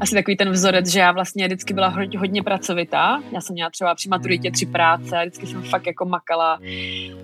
asi takový ten vzorec, že já vlastně vždycky byla hodně, hodně pracovitá. Já jsem měla třeba při maturitě tři práce a vždycky jsem fakt jako makala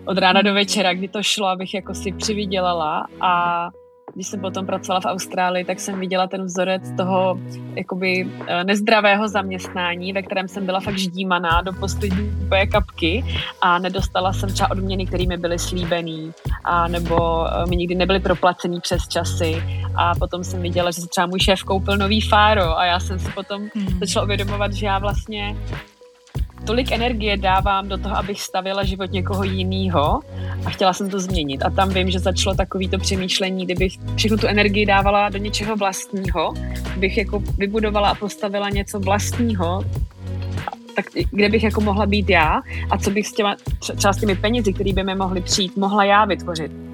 od rána do večera, kdy to šlo, abych jako si přivydělala a když jsem potom pracovala v Austrálii, tak jsem viděla ten vzorec toho jakoby eh, nezdravého zaměstnání, ve kterém jsem byla fakt ždímaná do poslední úplně kapky a nedostala jsem třeba odměny, které mi byly slíbený a nebo eh, mi nikdy nebyly proplacený přes časy a potom jsem viděla, že se třeba můj šéf koupil nový fáro a já jsem si potom hmm. začala uvědomovat, že já vlastně tolik energie dávám do toho, abych stavila život někoho jiného a chtěla jsem to změnit. A tam vím, že začalo takový to přemýšlení, kdybych všechnu tu energii dávala do něčeho vlastního, bych jako vybudovala a postavila něco vlastního, tak kde bych jako mohla být já a co bych s těma, třeba s těmi penězi, které by mi mohly přijít, mohla já vytvořit.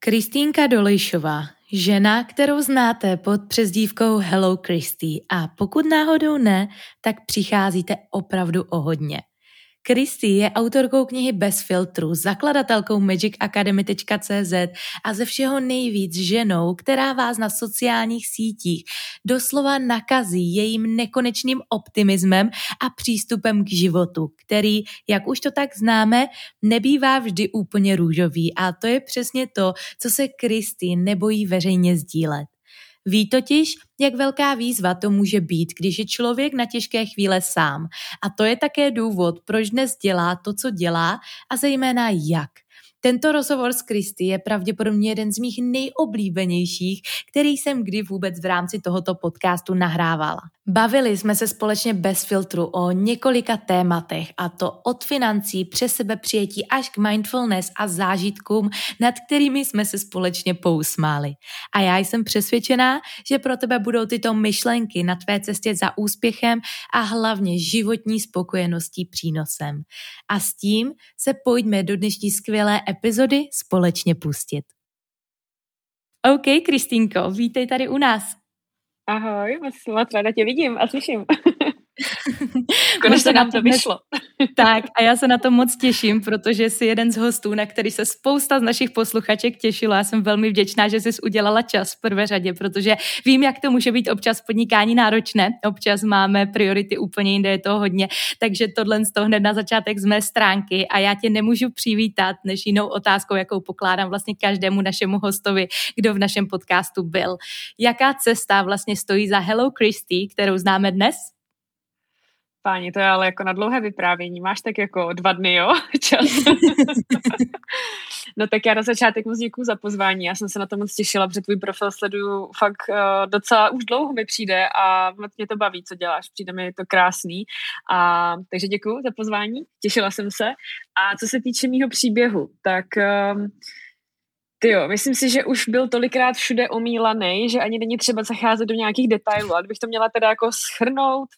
Kristýnka Dolejšová, žena, kterou znáte pod přezdívkou Hello Christy a pokud náhodou ne, tak přicházíte opravdu o hodně. Christy je autorkou knihy Bez filtru, zakladatelkou magicacademy.cz a ze všeho nejvíc ženou, která vás na sociálních sítích doslova nakazí jejím nekonečným optimismem a přístupem k životu, který, jak už to tak známe, nebývá vždy úplně růžový a to je přesně to, co se Christy nebojí veřejně sdílet. Ví totiž, jak velká výzva to může být, když je člověk na těžké chvíle sám. A to je také důvod, proč dnes dělá to, co dělá a zejména jak. Tento rozhovor s Kristy je pravděpodobně jeden z mých nejoblíbenějších, který jsem kdy vůbec v rámci tohoto podcastu nahrávala. Bavili jsme se společně bez filtru o několika tématech a to od financí přes sebe přijetí až k mindfulness a zážitkům, nad kterými jsme se společně pousmáli. A já jsem přesvědčená, že pro tebe budou tyto myšlenky na tvé cestě za úspěchem a hlavně životní spokojeností přínosem. A s tím se pojďme do dnešní skvělé epizody společně pustit. OK, Kristýnko, vítej tady u nás. Ahoj, moc, moc ráda tě vidím a slyším. Konečně nám to vyšlo. tak a já se na to moc těším, protože jsi jeden z hostů, na který se spousta z našich posluchaček těšilo. Já jsem velmi vděčná, že jsi udělala čas v prvé řadě, protože vím, jak to může být občas podnikání náročné. Občas máme priority úplně jinde, je to hodně. Takže tohle z toho hned na začátek z mé stránky a já tě nemůžu přivítat než jinou otázkou, jakou pokládám vlastně každému našemu hostovi, kdo v našem podcastu byl. Jaká cesta vlastně stojí za Hello Christy, kterou známe dnes? Páni, to je ale jako na dlouhé vyprávění. Máš tak jako dva dny, jo? Čas. no tak já na začátek moc děkuji za pozvání. Já jsem se na to moc těšila, protože tvůj profil sleduju fakt uh, docela už dlouho mi přijde a moc mě to baví, co děláš. Přijde mi to krásný. A, takže děkuji za pozvání, těšila jsem se. A co se týče mýho příběhu, tak um, ty jo, myslím si, že už byl tolikrát všude omílaný, že ani není třeba zacházet do nějakých detailů. A kdybych to měla teda jako schrnout,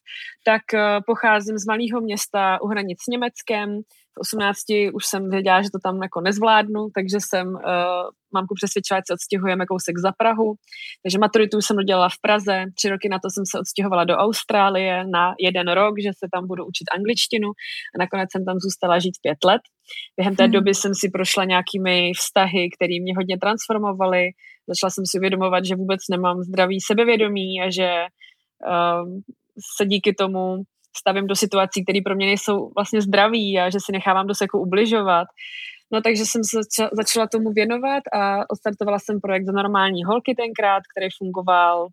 tak uh, pocházím z malého města u hranic s Německem, 18 už jsem věděla, že to tam jako nezvládnu, takže jsem uh, mamku přesvědčila, že se odstěhujeme kousek za Prahu. Takže maturitu jsem udělala v Praze, tři roky na to jsem se odstěhovala do Austrálie na jeden rok, že se tam budu učit angličtinu a nakonec jsem tam zůstala žít pět let. Během té hmm. doby jsem si prošla nějakými vztahy, které mě hodně transformovaly. Začala jsem si uvědomovat, že vůbec nemám zdravý sebevědomí a že uh, se díky tomu stavím do situací, které pro mě nejsou vlastně zdraví a že si nechávám dost jako ubližovat. No takže jsem se začala tomu věnovat a odstartovala jsem projekt za normální holky tenkrát, který fungoval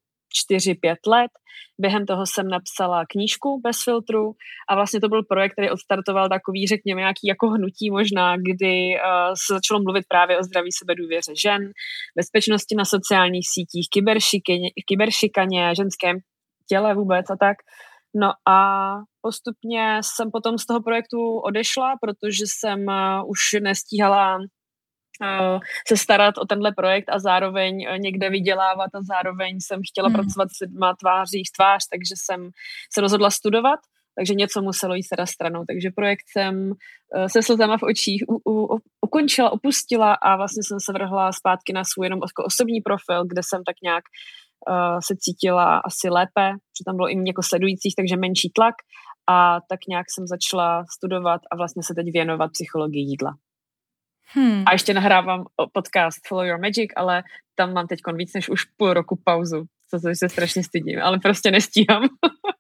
4-5 let. Během toho jsem napsala knížku bez filtru a vlastně to byl projekt, který odstartoval takový, řekněme, nějaký jako hnutí možná, kdy uh, se začalo mluvit právě o zdraví sebedůvěře žen, bezpečnosti na sociálních sítích, kyberšikaně, ženském těle vůbec a tak. No a postupně jsem potom z toho projektu odešla, protože jsem eh, už nestíhala se starat o tenhle projekt a zároveň eh, někde vydělávat a zároveň jsem chtěla hmm. pracovat s lidma tváří v tvář, takže jsem se rozhodla studovat, takže něco muselo jít teda stranou. Takže projekt jsem se slzama v očích u, u, ukončila, opustila a vlastně jsem se vrhla zpátky na svůj jenom jako osobní profil, kde jsem tak nějak uh, se cítila asi lépe, že tam bylo i mě jako sledujících, takže menší tlak a tak nějak jsem začala studovat a vlastně se teď věnovat psychologii jídla. Hmm. A ještě nahrávám podcast Follow Your Magic, ale tam mám teď víc než už půl roku pauzu, co se strašně stydím, ale prostě nestíhám.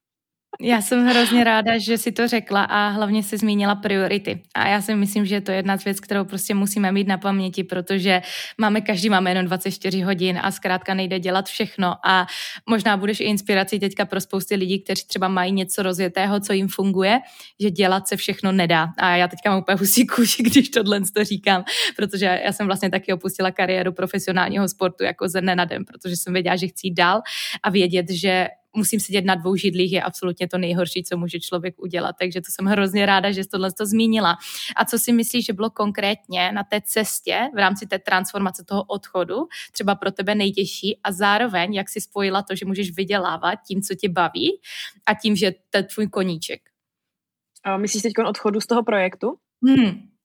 Já jsem hrozně ráda, že si to řekla a hlavně se zmínila priority. A já si myslím, že to je jedna z věc, kterou prostě musíme mít na paměti, protože máme, každý máme jenom 24 hodin a zkrátka nejde dělat všechno a možná budeš i inspirací teďka pro spousty lidí, kteří třeba mají něco rozjetého, co jim funguje, že dělat se všechno nedá. A já teďka mám úplně husí kůži, když tohle to říkám, protože já jsem vlastně taky opustila kariéru profesionálního sportu jako ze dne na den, protože jsem věděla, že chci dál a vědět, že musím sedět na dvou židlích je absolutně to nejhorší, co může člověk udělat. Takže to jsem hrozně ráda, že jsi tohle to zmínila. A co si myslíš, že bylo konkrétně na té cestě v rámci té transformace toho odchodu třeba pro tebe nejtěžší a zároveň, jak si spojila to, že můžeš vydělávat tím, co tě baví a tím, že to je tvůj koníček. A myslíš teď odchodu z toho projektu? Hmm.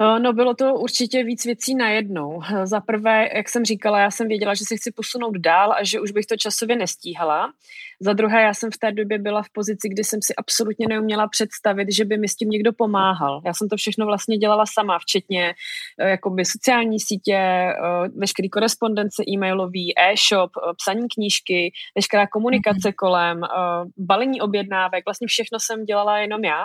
Eh, no bylo to určitě víc věcí najednou. Eh, za prvé, jak jsem říkala, já jsem věděla, že se chci posunout dál a že už bych to časově nestíhala. Za druhé, já jsem v té době byla v pozici, kdy jsem si absolutně neuměla představit, že by mi s tím někdo pomáhal. Já jsem to všechno vlastně dělala sama, včetně eh, jakoby sociální sítě, veškerý korespondence e-mailový, e-shop, psaní knížky, veškerá komunikace mm-hmm. kolem, balení objednávek, vlastně všechno jsem dělala jenom já.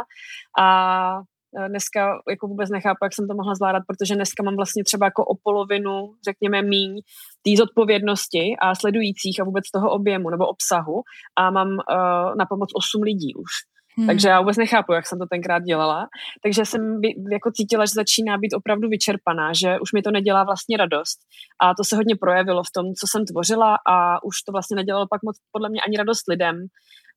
A dneska jako vůbec nechápu, jak jsem to mohla zvládat, protože dneska mám vlastně třeba jako o polovinu, řekněme, míň té zodpovědnosti a sledujících a vůbec toho objemu nebo obsahu a mám uh, na pomoc 8 lidí už. Hmm. Takže já vůbec nechápu, jak jsem to tenkrát dělala. Takže jsem by, jako cítila, že začíná být opravdu vyčerpaná, že už mi to nedělá vlastně radost. A to se hodně projevilo v tom, co jsem tvořila a už to vlastně nedělalo pak moc podle mě ani radost lidem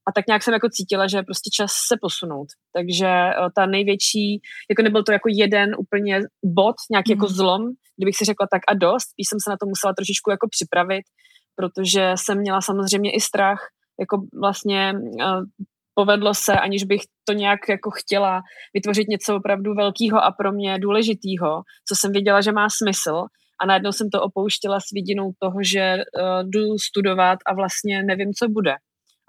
a tak nějak jsem jako cítila, že je prostě čas se posunout. Takže eh, ta největší, jako nebyl to jako jeden úplně bod, nějaký jako mhm. zlom, kdybych si řekla tak a dost, když jsem se na to musela trošičku jako připravit, protože jsem měla samozřejmě i strach, jako vlastně uh, povedlo se, aniž bych to nějak jako chtěla vytvořit něco opravdu velkého a pro mě důležitého, co jsem věděla, že má smysl a najednou jsem to opouštěla s vidinou toho, že uh, jdu studovat a vlastně nevím, co bude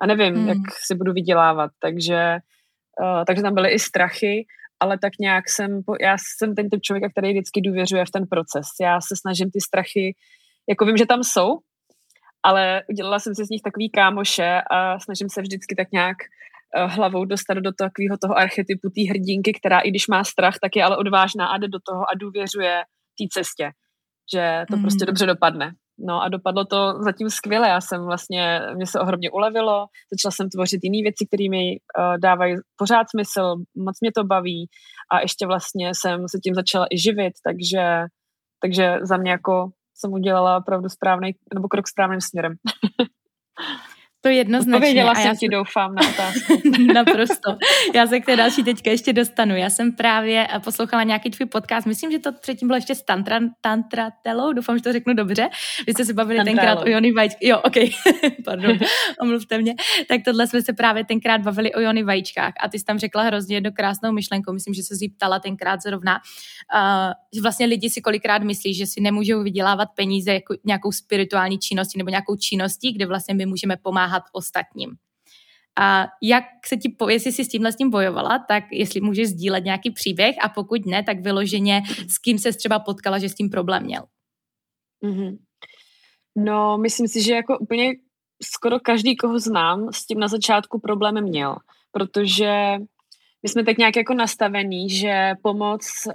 a nevím, hmm. jak si budu vydělávat, takže, uh, takže tam byly i strachy, ale tak nějak jsem, já jsem ten typ člověka, který vždycky důvěřuje v ten proces. Já se snažím ty strachy, jako vím, že tam jsou, ale udělala jsem si z nich takový kámoše a snažím se vždycky tak nějak hlavou dostat do takového toho archetypu té hrdinky, která i když má strach, tak je ale odvážná a jde do toho a důvěřuje té cestě, že to mm. prostě dobře dopadne. No a dopadlo to zatím skvěle. Já jsem vlastně, mě se ohromně ulevilo, začala jsem tvořit jiné věci, které mi uh, dávají pořád smysl, moc mě to baví a ještě vlastně jsem se tím začala i živit, takže, takže za mě jako jsem udělala opravdu správný, nebo krok správným směrem. To jednoznačně. Odpověděla jsem já ti, doufám, na otázku. Naprosto. Já se k té další teďka ještě dostanu. Já jsem právě eh, poslouchala nějaký tvůj podcast, myslím, že to předtím bylo ještě s tantra, Tantratelou, doufám, že to řeknu dobře. Vy jste se bavili Tantralo. tenkrát o Jony Vajíčkách. Jo, ok, pardon, omluvte mě. Tak tohle jsme se právě tenkrát bavili o Jony Vajíčkách a ty jsi tam řekla hrozně jednu krásnou myšlenku, myslím, že se si ptala tenkrát zrovna, uh, že vlastně lidi si kolikrát myslí, že si nemůžou vydělávat peníze jako nějakou spirituální činností nebo nějakou činností, kde vlastně my můžeme pomáhat pomáhat ostatním. A jak se ti, jestli jsi s tímhle s tím bojovala, tak jestli můžeš sdílet nějaký příběh a pokud ne, tak vyloženě s kým se třeba potkala, že s tím problém měl. Mm-hmm. No, myslím si, že jako úplně skoro každý, koho znám, s tím na začátku problém měl, protože my jsme tak nějak jako nastavený, že pomoc uh,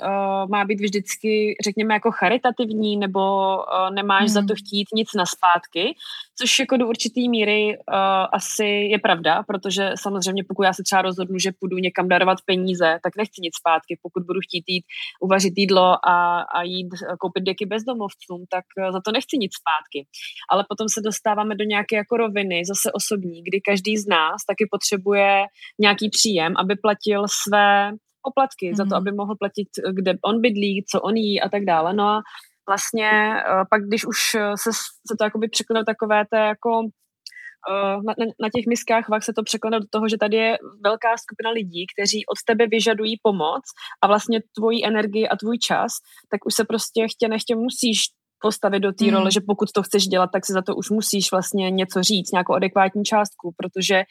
má být vždycky, řekněme, jako charitativní, nebo uh, nemáš hmm. za to chtít nic na zpátky, což jako do určitý míry uh, asi je pravda, protože samozřejmě pokud já se třeba rozhodnu, že půjdu někam darovat peníze, tak nechci nic zpátky. Pokud budu chtít jít uvařit jídlo a, a jít koupit děky bezdomovcům, tak uh, za to nechci nic zpátky. Ale potom se dostáváme do nějaké jako roviny, zase osobní, kdy každý z nás taky potřebuje nějaký příjem, aby platil své poplatky mm. za to, mhm. aby mohl platit, kde on bydlí, co on jí a tak dále. No a vlastně uh, pak, když už se, se to jakoby překlene takové té jako uh, na, na, na těch miskách vach se to překlene do toho, že tady je velká skupina lidí, kteří od tebe vyžadují pomoc a vlastně tvoji energii a tvůj čas, tak už se prostě chtě nechtě musíš postavit do té mm. role, že pokud to chceš dělat, tak si za to už musíš vlastně něco říct, nějakou adekvátní částku, protože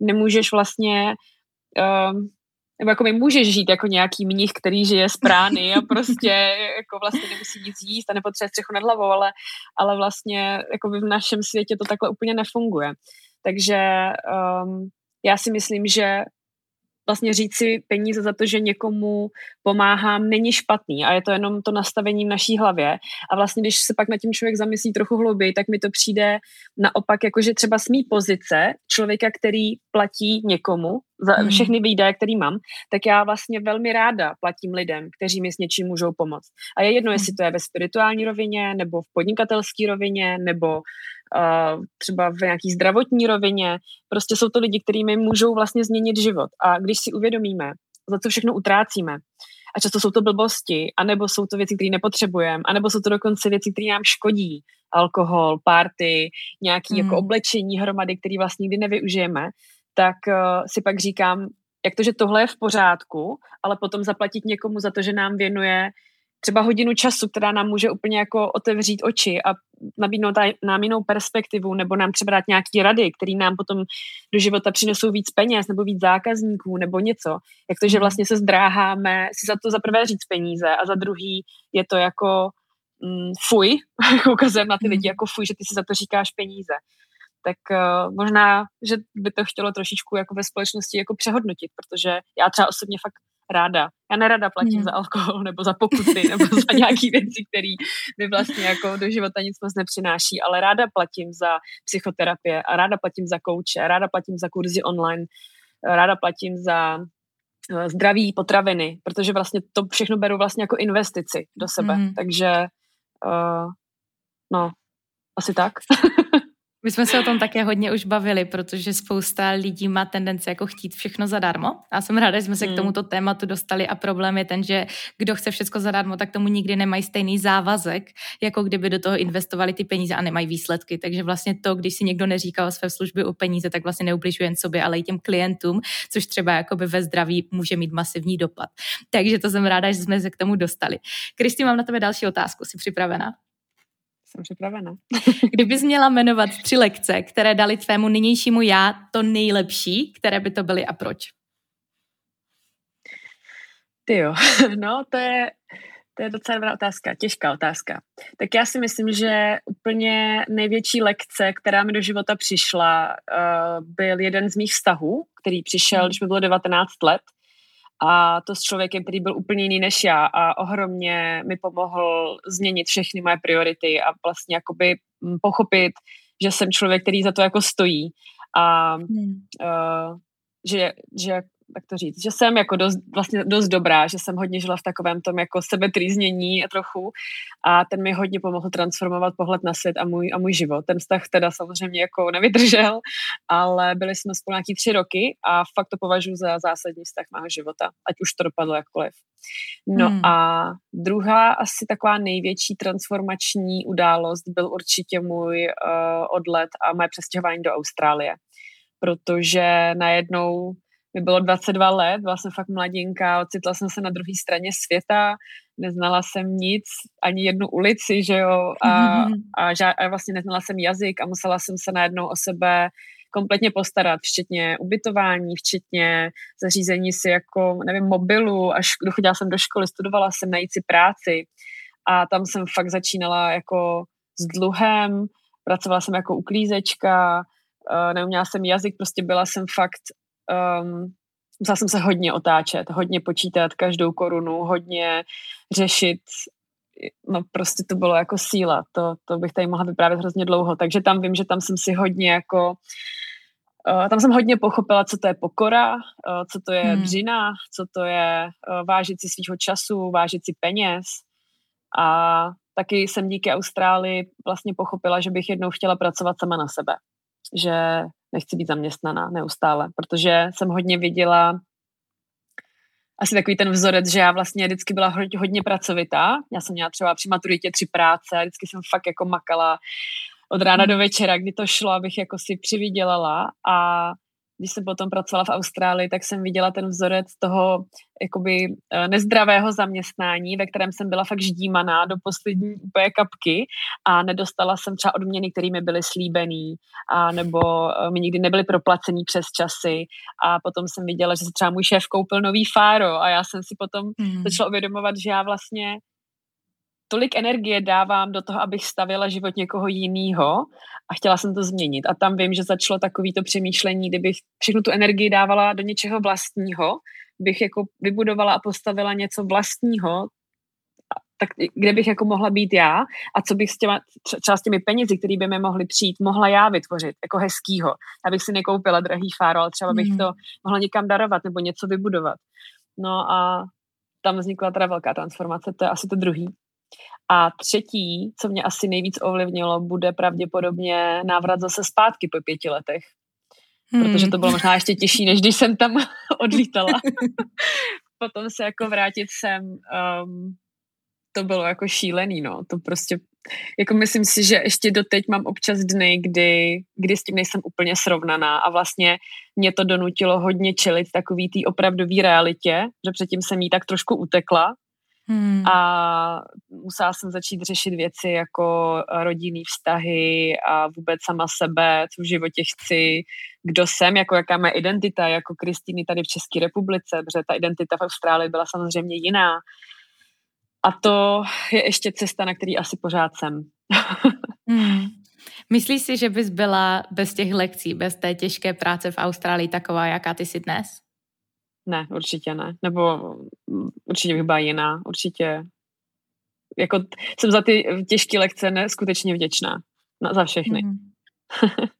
nemůžeš vlastně uh, nebo jako mi můžeš žít jako nějaký mnich, který žije z prány a prostě jako vlastně nemusí nic jíst a nepotřebuje střechu nad hlavou, ale, ale vlastně jako v našem světě to takhle úplně nefunguje. Takže um, já si myslím, že vlastně říct si peníze za to, že někomu pomáhám, není špatný a je to jenom to nastavení v naší hlavě. A vlastně, když se pak na tím člověk zamyslí trochu hlouběji, tak mi to přijde naopak, jakože třeba s mý pozice člověka, který platí někomu za hmm. všechny výdaje, který mám, tak já vlastně velmi ráda platím lidem, kteří mi s něčím můžou pomoct. A je jedno, jestli hmm. to je ve spirituální rovině, nebo v podnikatelské rovině, nebo třeba v nějaký zdravotní rovině. Prostě jsou to lidi, kteří mi můžou vlastně změnit život. A když si uvědomíme, za co všechno utrácíme, a často jsou to blbosti, anebo jsou to věci, které nepotřebujeme, anebo jsou to dokonce věci, které nám škodí. Alkohol, party, nějaké jako mm. jako oblečení hromady, které vlastně nikdy nevyužijeme, tak uh, si pak říkám, jak to, že tohle je v pořádku, ale potom zaplatit někomu za to, že nám věnuje třeba hodinu času, která nám může úplně jako otevřít oči a nabídnout nám jinou perspektivu, nebo nám třeba dát nějaký rady, které nám potom do života přinesou víc peněz, nebo víc zákazníků, nebo něco. Jak to, že mhm. vlastně se zdráháme si za to za prvé říct peníze a za druhý je to jako mm, fuj, jako ukazujeme na ty lidi mhm. jako fuj, že ty si za to říkáš peníze. Tak uh, možná, že by to chtělo trošičku jako ve společnosti jako přehodnotit, protože já třeba osobně fakt ráda. Já nerada platím hmm. za alkohol nebo za pokuty nebo za nějaké věci, které mi vlastně jako do života nic moc nepřináší, ale ráda platím za psychoterapie a ráda platím za kouče, ráda platím za kurzy online, ráda platím za eh, zdraví potraviny, protože vlastně to všechno beru vlastně jako investici do sebe. Hmm. Takže uh, no, asi tak. My jsme se o tom také hodně už bavili, protože spousta lidí má tendenci jako chtít všechno zadarmo. A jsem ráda, že jsme se hmm. k tomuto tématu dostali a problém je ten, že kdo chce všechno zadarmo, tak tomu nikdy nemají stejný závazek, jako kdyby do toho investovali ty peníze a nemají výsledky. Takže vlastně to, když si někdo neříká o své služby o peníze, tak vlastně neubližuje jen sobě, ale i těm klientům, což třeba jakoby ve zdraví může mít masivní dopad. Takže to jsem ráda, že jsme se k tomu dostali. Kristi, mám na tebe další otázku. Jsi připravená? Jsem připravena. Kdybys měla jmenovat tři lekce, které dali tvému nynějšímu já to nejlepší, které by to byly a proč? Ty jo, no to je, to je docela dobrá otázka, těžká otázka. Tak já si myslím, že úplně největší lekce, která mi do života přišla, uh, byl jeden z mých vztahů, který přišel, hmm. když mi bylo 19 let a to s člověkem, který byl úplně jiný než já a ohromně mi pomohl změnit všechny moje priority a vlastně jakoby mm, pochopit, že jsem člověk, který za to jako stojí a hmm. uh, že, že tak to říct, že jsem jako dost, vlastně dost dobrá, že jsem hodně žila v takovém tom jako sebetrýznění trochu a ten mi hodně pomohl transformovat pohled na svět a můj, a můj život. Ten vztah teda samozřejmě jako nevydržel, ale byli jsme spolu nějaký tři roky a fakt to považuji za zásadní vztah mého života, ať už to dopadlo jakkoliv. No hmm. a druhá asi taková největší transformační událost byl určitě můj uh, odlet a moje přestěhování do Austrálie protože najednou mi bylo 22 let, byla jsem fakt mladinka, ocitla jsem se na druhé straně světa, neznala jsem nic, ani jednu ulici, že jo, a, a, ža- a vlastně neznala jsem jazyk a musela jsem se najednou o sebe kompletně postarat, včetně ubytování, včetně zařízení si jako, nevím, mobilu, až dochodila jsem do školy, studovala jsem najít si práci a tam jsem fakt začínala jako s dluhem, pracovala jsem jako uklízečka, uh, neuměla jsem jazyk, prostě byla jsem fakt, um, musela jsem se hodně otáčet, hodně počítat každou korunu, hodně řešit, no prostě to bylo jako síla, to, to bych tady mohla vyprávět hrozně dlouho, takže tam vím, že tam jsem si hodně jako Uh, tam jsem hodně pochopila, co to je pokora, uh, co to je hmm. břina, co to je uh, vážit si svýho času, vážit si peněz. A taky jsem díky Austrálii vlastně pochopila, že bych jednou chtěla pracovat sama na sebe že nechci být zaměstnaná neustále, protože jsem hodně viděla asi takový ten vzorec, že já vlastně vždycky byla hodně pracovitá. Já jsem měla třeba při maturitě tři práce, vždycky jsem fakt jako makala od rána do večera, kdy to šlo, abych jako si přivydělala a když jsem potom pracovala v Austrálii, tak jsem viděla ten vzorec toho jakoby eh, nezdravého zaměstnání, ve kterém jsem byla fakt ždímaná do poslední úplně kapky a nedostala jsem třeba odměny, které mi byly slíbený a nebo eh, mi nikdy nebyly proplacený přes časy a potom jsem viděla, že se třeba můj šéf koupil nový fáro a já jsem si potom mm. začala uvědomovat, že já vlastně tolik energie dávám do toho, abych stavila život někoho jiného a chtěla jsem to změnit. A tam vím, že začalo takový to přemýšlení, kdybych všechnu tu energii dávala do něčeho vlastního, bych jako vybudovala a postavila něco vlastního, tak kde bych jako mohla být já a co bych s těma, třeba s těmi penězi, které by mi mohly přijít, mohla já vytvořit jako hezkýho. Abych si nekoupila drahý fáro, ale třeba bych mm. to mohla někam darovat nebo něco vybudovat. No a tam vznikla teda velká transformace, to je asi to druhý. A třetí, co mě asi nejvíc ovlivnilo, bude pravděpodobně návrat zase zpátky po pěti letech. Hmm. Protože to bylo možná ještě těžší, než když jsem tam odlítala. Potom se jako vrátit sem, um, to bylo jako šílený, no. To prostě, jako myslím si, že ještě doteď mám občas dny, kdy, kdy s tím nejsem úplně srovnaná a vlastně mě to donutilo hodně čelit takový té opravdový realitě, že předtím jsem jí tak trošku utekla, Hmm. A musela jsem začít řešit věci jako rodinný vztahy a vůbec sama sebe, co v životě chci, kdo jsem, jako jaká má identita, jako Kristýny tady v České republice, protože ta identita v Austrálii byla samozřejmě jiná. A to je ještě cesta, na který asi pořád jsem. hmm. Myslíš si, že bys byla bez těch lekcí, bez té těžké práce v Austrálii taková, jaká ty jsi dnes? Ne, určitě ne. Nebo mm, určitě bych byla jiná. Určitě jako jsem za ty těžké lekce neskutečně vděčná. Na, za všechny. Mm.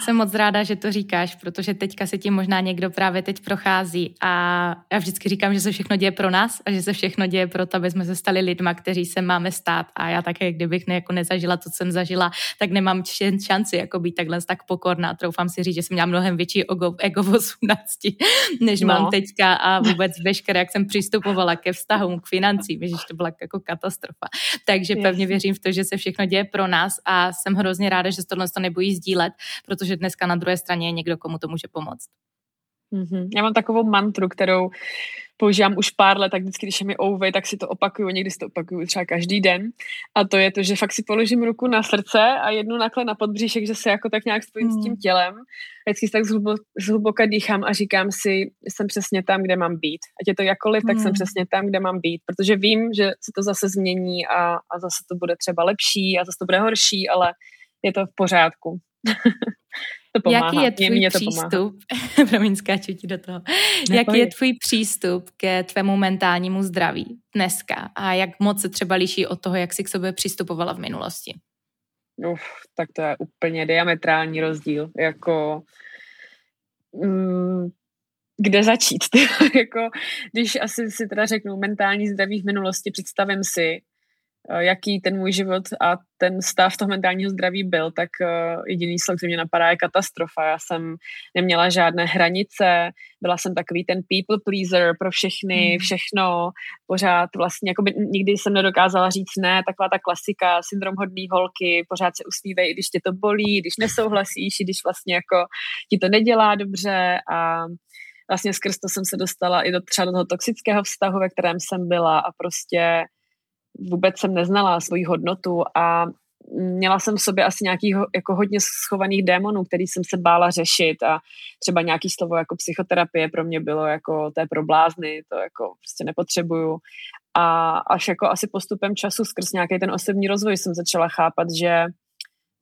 Jsem moc ráda, že to říkáš, protože teďka se tím možná někdo právě teď prochází a já vždycky říkám, že se všechno děje pro nás a že se všechno děje pro to, aby jsme se stali lidma, kteří se máme stát a já také, kdybych ne, jako nezažila to, co jsem zažila, tak nemám šanci jako být takhle tak pokorná. Troufám si říct, že jsem měla mnohem větší ego, ego v 18, než no. mám teďka a vůbec veškeré, jak jsem přistupovala ke vztahům, k financím, že to byla jako katastrofa. Takže pevně věřím v to, že se všechno děje pro nás a jsem hrozně ráda, že se tohle to nebojí sdílet, protože dneska na druhé straně je někdo, komu to může pomoct. Mm-hmm. Já mám takovou mantru, kterou používám už pár let, tak vždycky, když je mi ouvej, tak si to opakuju, někdy si to opakuju třeba každý den. A to je to, že fakt si položím ruku na srdce a jednu nakle na podbříšek, že se jako tak nějak spojím mm. s tím hmm. tělem. Vždycky si tak zhlubo, zhluboka dýchám a říkám si, jsem přesně tam, kde mám být. Ať je to jakoliv, tak mm. jsem hmm. přesně tam, kde mám být. Protože vím, že se to zase změní a, a zase to bude třeba lepší a zase to bude horší, ale je to v pořádku. To pomáhá. Jaký je tvůj mě, mě přístup, promiň, skáču ti do toho, Neboj. jaký je tvůj přístup ke tvému mentálnímu zdraví dneska a jak moc se třeba liší od toho, jak jsi k sobě přistupovala v minulosti? Uf, tak to je úplně diametrální rozdíl. Jako, mm, kde začít. jako, když asi si teda řeknu mentální zdraví v minulosti, představím si, jaký ten můj život a ten stav toho mentálního zdraví byl, tak eh, jediný slov, který mě napadá, je katastrofa. Já jsem neměla žádné hranice, byla jsem takový ten people pleaser pro všechny, hmm. všechno, pořád vlastně, jako by nikdy jsem nedokázala říct ne, taková ta klasika, syndrom hodný holky, pořád se usmívej, i když tě to bolí, když nesouhlasíš, i když vlastně jako ti to nedělá dobře a vlastně skrz to jsem se dostala i do třeba do toho toxického vztahu, ve kterém jsem byla a prostě vůbec jsem neznala svoji hodnotu a měla jsem v sobě asi nějaký jako hodně schovaných démonů, který jsem se bála řešit a třeba nějaký slovo jako psychoterapie pro mě bylo jako to je pro blázny, to jako prostě nepotřebuju. A až jako asi postupem času skrz nějaký ten osobní rozvoj jsem začala chápat, že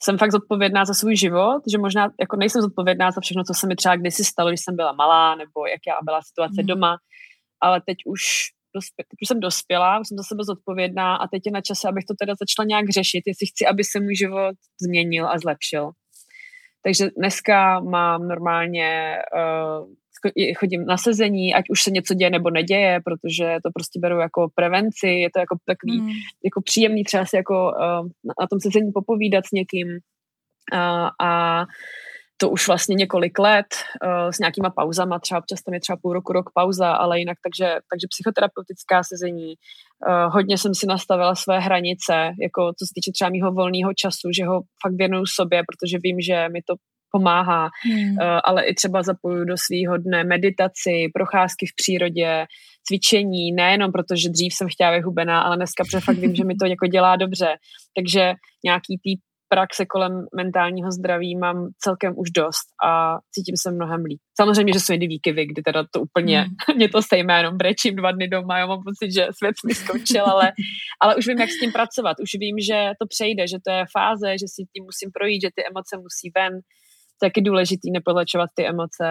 jsem fakt zodpovědná za svůj život, že možná jako nejsem zodpovědná za všechno, co se mi třeba kdysi stalo, když jsem byla malá, nebo jak já byla situace mm. doma, ale teď už dospě- už jsem dospělá, už jsem za sebe zodpovědná a teď je na čase, abych to teda začala nějak řešit, jestli chci, aby se můj život změnil a zlepšil. Takže dneska mám normálně, uh, chodím na sezení, ať už se něco děje nebo neděje, protože to prostě beru jako prevenci, je to jako takový mm. jako příjemný třeba si jako uh, na tom sezení popovídat s někým uh, a to už vlastně několik let uh, s nějakýma pauzama, třeba občas tam je třeba půl roku, rok pauza, ale jinak takže, takže psychoterapeutická sezení. Uh, hodně jsem si nastavila své hranice, jako co se týče třeba mýho volného času, že ho fakt věnuju sobě, protože vím, že mi to pomáhá, hmm. uh, ale i třeba zapoju do svého dne meditaci, procházky v přírodě, cvičení, nejenom protože dřív jsem chtěla vyhubená, ale dneska protože fakt vím, že mi to jako dělá dobře. Takže nějaký tý praxe kolem mentálního zdraví mám celkem už dost a cítím se mnohem líp. Samozřejmě, že jsou jedny výkyvy, kdy teda to úplně, hmm. mě to stejme, jenom brečím dva dny doma, já mám pocit, že svět mi skončil, ale, ale už vím, jak s tím pracovat. Už vím, že to přejde, že to je fáze, že si tím musím projít, že ty emoce musí ven. To je taky důležitý nepodlečovat ty emoce.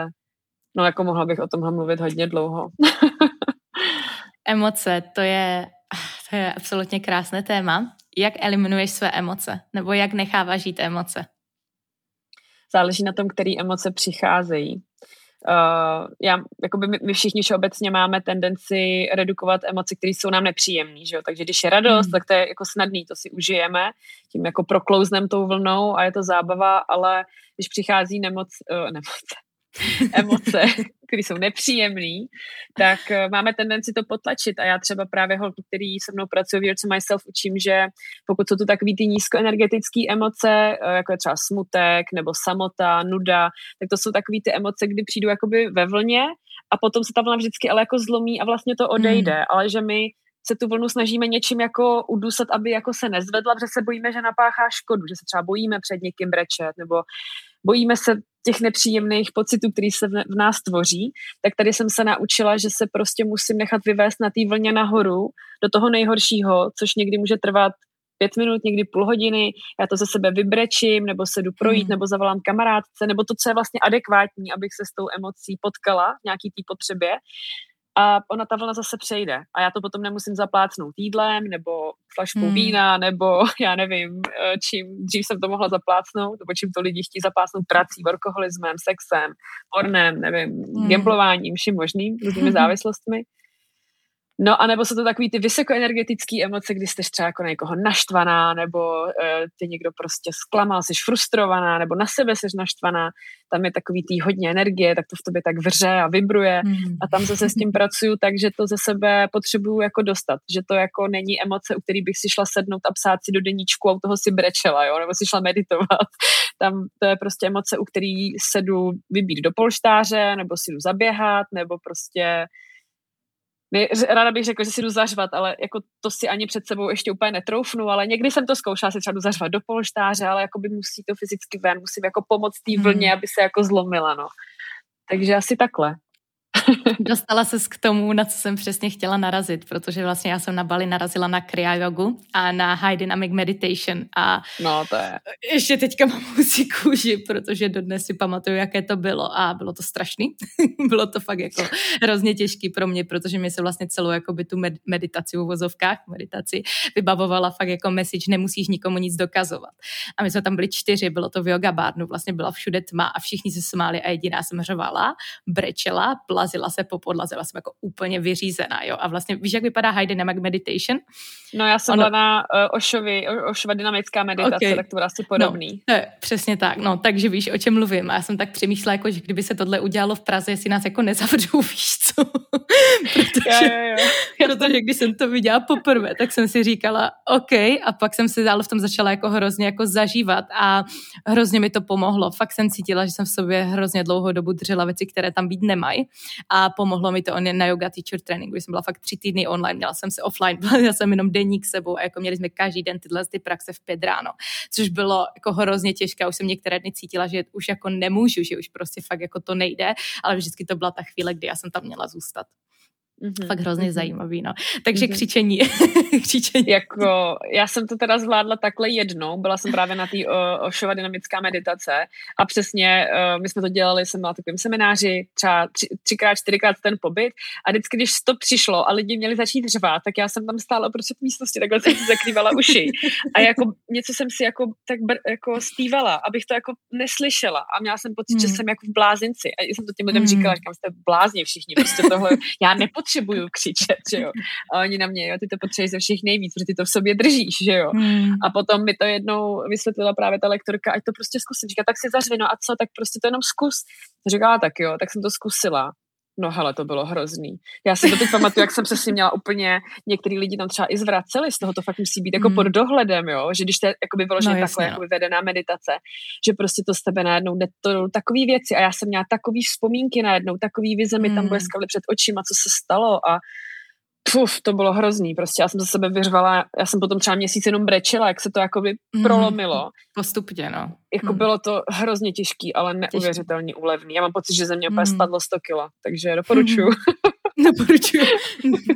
No jako mohla bych o tomhle mluvit hodně dlouho. emoce, to je, je absolutně krásné téma jak eliminuješ své emoce? Nebo jak necháváš žít emoce? Záleží na tom, které emoce přicházejí. Uh, já, jakoby my, my všichni obecně máme tendenci redukovat emoce, které jsou nám nepříjemné, že jo? takže když je radost, mm. tak to je jako snadný, to si užijeme, tím jako proklouznem tou vlnou a je to zábava, ale když přichází nemoc, uh, nemoce, emoce, které jsou nepříjemné, tak uh, máme tendenci to potlačit a já třeba právě holky, který se mnou pracují v Year Myself, učím, že pokud jsou to takový ty nízkoenergetické emoce, uh, jako je třeba smutek nebo samota, nuda, tak to jsou takový ty emoce, kdy přijdu jakoby ve vlně a potom se ta vlna vždycky ale jako zlomí a vlastně to odejde, hmm. ale že my se tu vlnu snažíme něčím jako udusat, aby jako se nezvedla, protože se bojíme, že napáchá škodu, že se třeba bojíme před někým brečet, nebo bojíme se těch nepříjemných pocitů, které se v nás tvoří, tak tady jsem se naučila, že se prostě musím nechat vyvést na té vlně nahoru do toho nejhoršího, což někdy může trvat pět minut, někdy půl hodiny, já to ze sebe vybrečím, nebo se jdu projít, mm. nebo zavolám kamarádce, nebo to, co je vlastně adekvátní, abych se s tou emocí potkala v nějaký té potřebě a ona ta vlna zase přejde a já to potom nemusím zaplácnout jídlem nebo flaškou hmm. vína nebo já nevím, eh, čím dřív jsem to mohla zaplácnout nebo čím to lidi chtějí zaplácnout prací, alkoholismem, sexem, pornem, nevím, hmm. gamblováním, vším možným, různými závislostmi. No a nebo jsou to takový ty vysokoenergetické emoce, kdy jste třeba jako na někoho naštvaná, nebo uh, ty někdo prostě zklamal, jsi frustrovaná, nebo na sebe jsi naštvaná, tam je takový tý hodně energie, tak to v tobě tak vře a vibruje mm. a tam zase s tím pracuju tak, že to ze sebe potřebuju jako dostat, že to jako není emoce, u který bych si šla sednout a psát si do deníčku a u toho si brečela, jo, nebo si šla meditovat. Tam to je prostě emoce, u který se jdu vybít do polštáře, nebo si jdu zaběhat, nebo prostě my, ráda bych řekla, že si jdu zařvat, ale jako to si ani před sebou ještě úplně netroufnu, ale někdy jsem to zkoušela si třeba jdu zařvat do polštáře, ale jako by musí to fyzicky ven, musím jako pomoct té vlně, hmm. aby se jako zlomila, no. Takže asi takhle. Dostala se k tomu, na co jsem přesně chtěla narazit, protože vlastně já jsem na Bali narazila na Kriya Yogu a na High Dynamic Meditation a no, to je. ještě teďka mám musí kůži, protože dodnes si pamatuju, jaké to bylo a bylo to strašný. bylo to fakt jako hrozně těžký pro mě, protože mi se vlastně celou jakoby tu med- meditaci v uvozovkách, meditaci, vybavovala fakt jako message, nemusíš nikomu nic dokazovat. A my jsme tam byli čtyři, bylo to v yoga barnu, vlastně byla všude tma a všichni se smáli a jediná jsem řvala, brečela, plazila plazila se po podlaze, vlastně jako úplně vyřízená, jo. A vlastně víš, jak vypadá Heidenemak Meditation? No já jsem ono... byla na uh, Ošovi, Ošova dynamická meditace, okay. tak to bylo asi no, podobný. No, je přesně tak, no, takže víš, o čem mluvím. A já jsem tak přemýšlela, jako, že kdyby se tohle udělalo v Praze, jestli nás jako nezavřou, víš co? protože, jo, jo, jo. protože když jsem to viděla poprvé, tak jsem si říkala, OK, a pak jsem si ale v tom začala jako hrozně jako zažívat a hrozně mi to pomohlo. Fakt jsem cítila, že jsem v sobě hrozně dlouhou dobu držela věci, které tam být nemají a pomohlo mi to on na yoga teacher tréninku, jsem byla fakt tři týdny online, měla jsem se offline, měla jsem jenom deník sebou a jako měli jsme každý den tyhle ty praxe v pět ráno, což bylo jako hrozně těžké, už jsem některé dny cítila, že už jako nemůžu, že už prostě fakt jako to nejde, ale vždycky to byla ta chvíle, kdy já jsem tam měla zůstat. Mm-hmm. Fakt hrozně mm-hmm. zajímavý, no. Takže mm-hmm. křičení. křičení. Jako, já jsem to teda zvládla takhle jednou, byla jsem právě na té Ošova dynamická meditace a přesně uh, my jsme to dělali, jsem byla takovým semináři, třeba tři, třikrát, čtyřikrát ten pobyt a vždycky, když to přišlo a lidi měli začít řvát, tak já jsem tam stála prostě v místnosti, takhle jsem si zakrývala uši a jako něco jsem si jako tak br, jako zpívala, abych to jako neslyšela a měla jsem pocit, mm. že jsem jako v blázinci a jsem to těm lidem mm. říkala, říkám, jste blázni všichni, prostě tohle, já nepotřebuji potřebuju křičet, že jo. A oni na mě, jo, ty to potřebuješ ze všech nejvíc, protože ty to v sobě držíš, že jo. Hmm. A potom mi to jednou vysvětlila právě ta lektorka, ať to prostě zkusím. Říká, tak si zařvi, no a co, tak prostě to jenom zkus. Říkala, tak jo, tak jsem to zkusila. No hele, to bylo hrozný. Já si to teď pamatuju, jak jsem se s ním měla úplně, některý lidi tam třeba i zvraceli, z toho to fakt musí být jako mm. pod dohledem, jo, že když to je jakoby vyloženě no, takhle jakoby vedená meditace, že prostě to z tebe najednou jde to takový věci a já jsem měla takový vzpomínky najednou, takový vize mi mm. tam bleskaly před očima, co se stalo a Puf, to bylo hrozný, prostě já jsem za sebe vyřvala, já jsem potom třeba měsíc jenom brečela, jak se to jakoby mm, prolomilo. Postupně, no. Jako mm. bylo to hrozně těžký, ale neuvěřitelně úlevný. Já mám pocit, že ze mě úplně mm. spadlo 100 kilo, takže doporučuju. Doporučuju.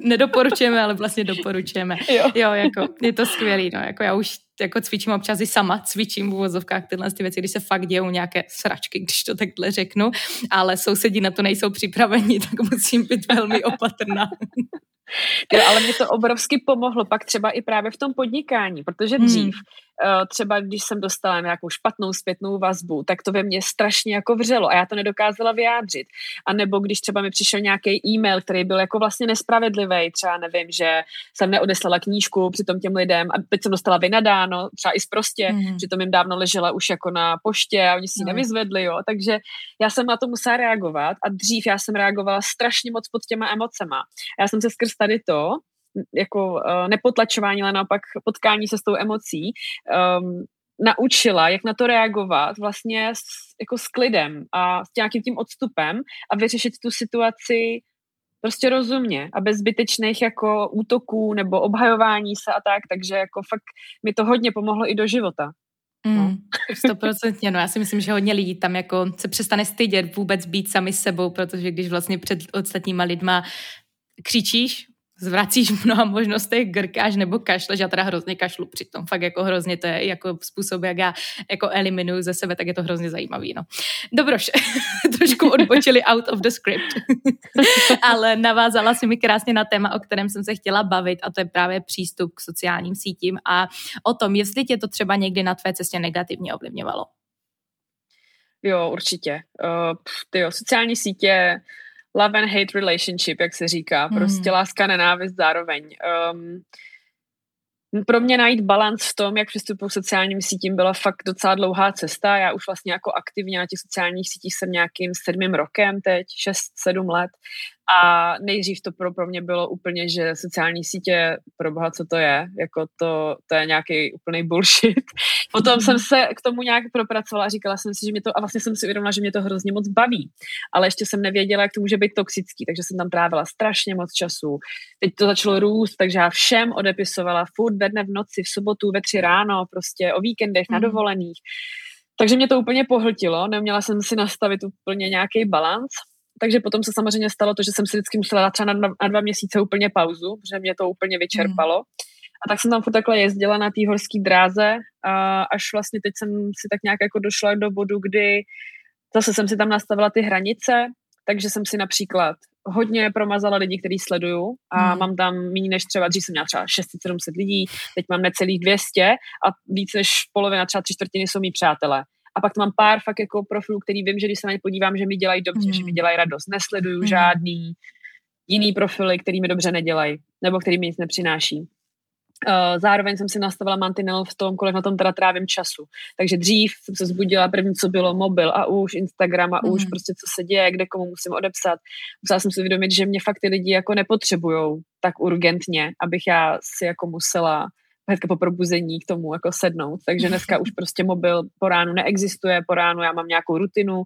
Nedoporučujeme, ale vlastně doporučujeme. Jo. jo, jako je to skvělý, no. Jako já už jako cvičím občas i sama, cvičím v uvozovkách tyhle ty věci, když se fakt dějou nějaké sračky, když to takhle řeknu, ale sousedí na to nejsou připraveni, tak musím být velmi opatrná. Ale mě to obrovsky pomohlo pak třeba i právě v tom podnikání, protože dřív hmm. Eh, třeba když jsem dostala nějakou špatnou zpětnou vazbu, tak to ve mně strašně jako vřelo a já to nedokázala vyjádřit. A nebo když třeba mi přišel nějaký e-mail, který byl jako vlastně nespravedlivý, třeba nevím, že jsem neodeslala knížku přitom těm lidem a teď jsem dostala vynadáno, třeba i zprostě, mm. přitom jim dávno ležela už jako na poště a oni si ji no. nevyzvedli, jo. Takže já jsem na to musela reagovat a dřív já jsem reagovala strašně moc pod těma emocema. Já jsem se skrz tady to jako uh, nepotlačování, ale naopak potkání se s tou emocí, um, naučila, jak na to reagovat vlastně s, jako s klidem a s nějakým tím odstupem a vyřešit tu situaci prostě rozumně a bez zbytečných jako útoků nebo obhajování se a tak, takže jako fakt mi to hodně pomohlo i do života. No. Stoprocentně, no já si myslím, že hodně lidí tam jako se přestane stydět vůbec být sami sebou, protože když vlastně před ostatníma lidma křičíš, zvracíš mnoha možnostech, grkáš nebo kašleš, já teda hrozně kašlu přitom, fakt jako hrozně to je jako způsob, jak já jako eliminuju ze sebe, tak je to hrozně zajímavý, no. Dobroš, trošku odbočili out of the script, ale navázala si mi krásně na téma, o kterém jsem se chtěla bavit a to je právě přístup k sociálním sítím a o tom, jestli tě to třeba někdy na tvé cestě negativně ovlivňovalo. Jo, určitě. Uh, ty jo, sociální sítě love and hate relationship, jak se říká. Prostě mm. láska, nenávist zároveň. Um, pro mě najít balans v tom, jak přistupuji k sociálním sítím, byla fakt docela dlouhá cesta. Já už vlastně jako aktivně na těch sociálních sítích jsem nějakým sedmým rokem teď, šest, sedm let a nejdřív to pro, pro mě bylo úplně, že sociální sítě, pro boha, co to je, jako to, to je nějaký úplný bullshit. Potom jsem se k tomu nějak propracovala a říkala jsem si, že mě to, a vlastně jsem si uvědomila, že mě to hrozně moc baví, ale ještě jsem nevěděla, jak to může být toxický, takže jsem tam trávila strašně moc času. Teď to začalo růst, takže já všem odepisovala furt ve dne v noci, v sobotu, ve tři ráno, prostě o víkendech, na mhm. dovolených. Takže mě to úplně pohltilo, neměla jsem si nastavit úplně nějaký balans takže potom se samozřejmě stalo to, že jsem si vždycky musela dát třeba na dva, na dva měsíce úplně pauzu, protože mě to úplně vyčerpalo. Mm. A tak jsem tam furt takhle jezdila na té horské dráze a až vlastně teď jsem si tak nějak jako došla do bodu, kdy zase jsem si tam nastavila ty hranice, takže jsem si například hodně promazala lidi, který sleduju a mm. mám tam méně než třeba, dřív jsem měla třeba 600-700 lidí, teď mám necelých 200 a víc než polovina, třeba tři čtvrtiny jsou mý přátelé A pak tam mám pár fakt jako profilů, který vím, že když se na ně podívám, že mi dělají dobře, mm. že mi dělají radost. Nesleduju mm. žádný jiný profily, který mi dobře nedělají, nebo který mi nic nepřináší. Uh, zároveň jsem si nastavila mantinel v tom, kolik na tom teda trávím času. Takže dřív jsem se zbudila, první, co bylo mobil a už Instagram a mm. už prostě co se děje, kde komu musím odepsat. Musela jsem si uvědomit, že mě fakt ty lidi jako nepotřebujou tak urgentně, abych já si jako musela hnedka po probuzení k tomu jako sednout. Takže dneska už prostě mobil po ránu neexistuje, po ránu já mám nějakou rutinu,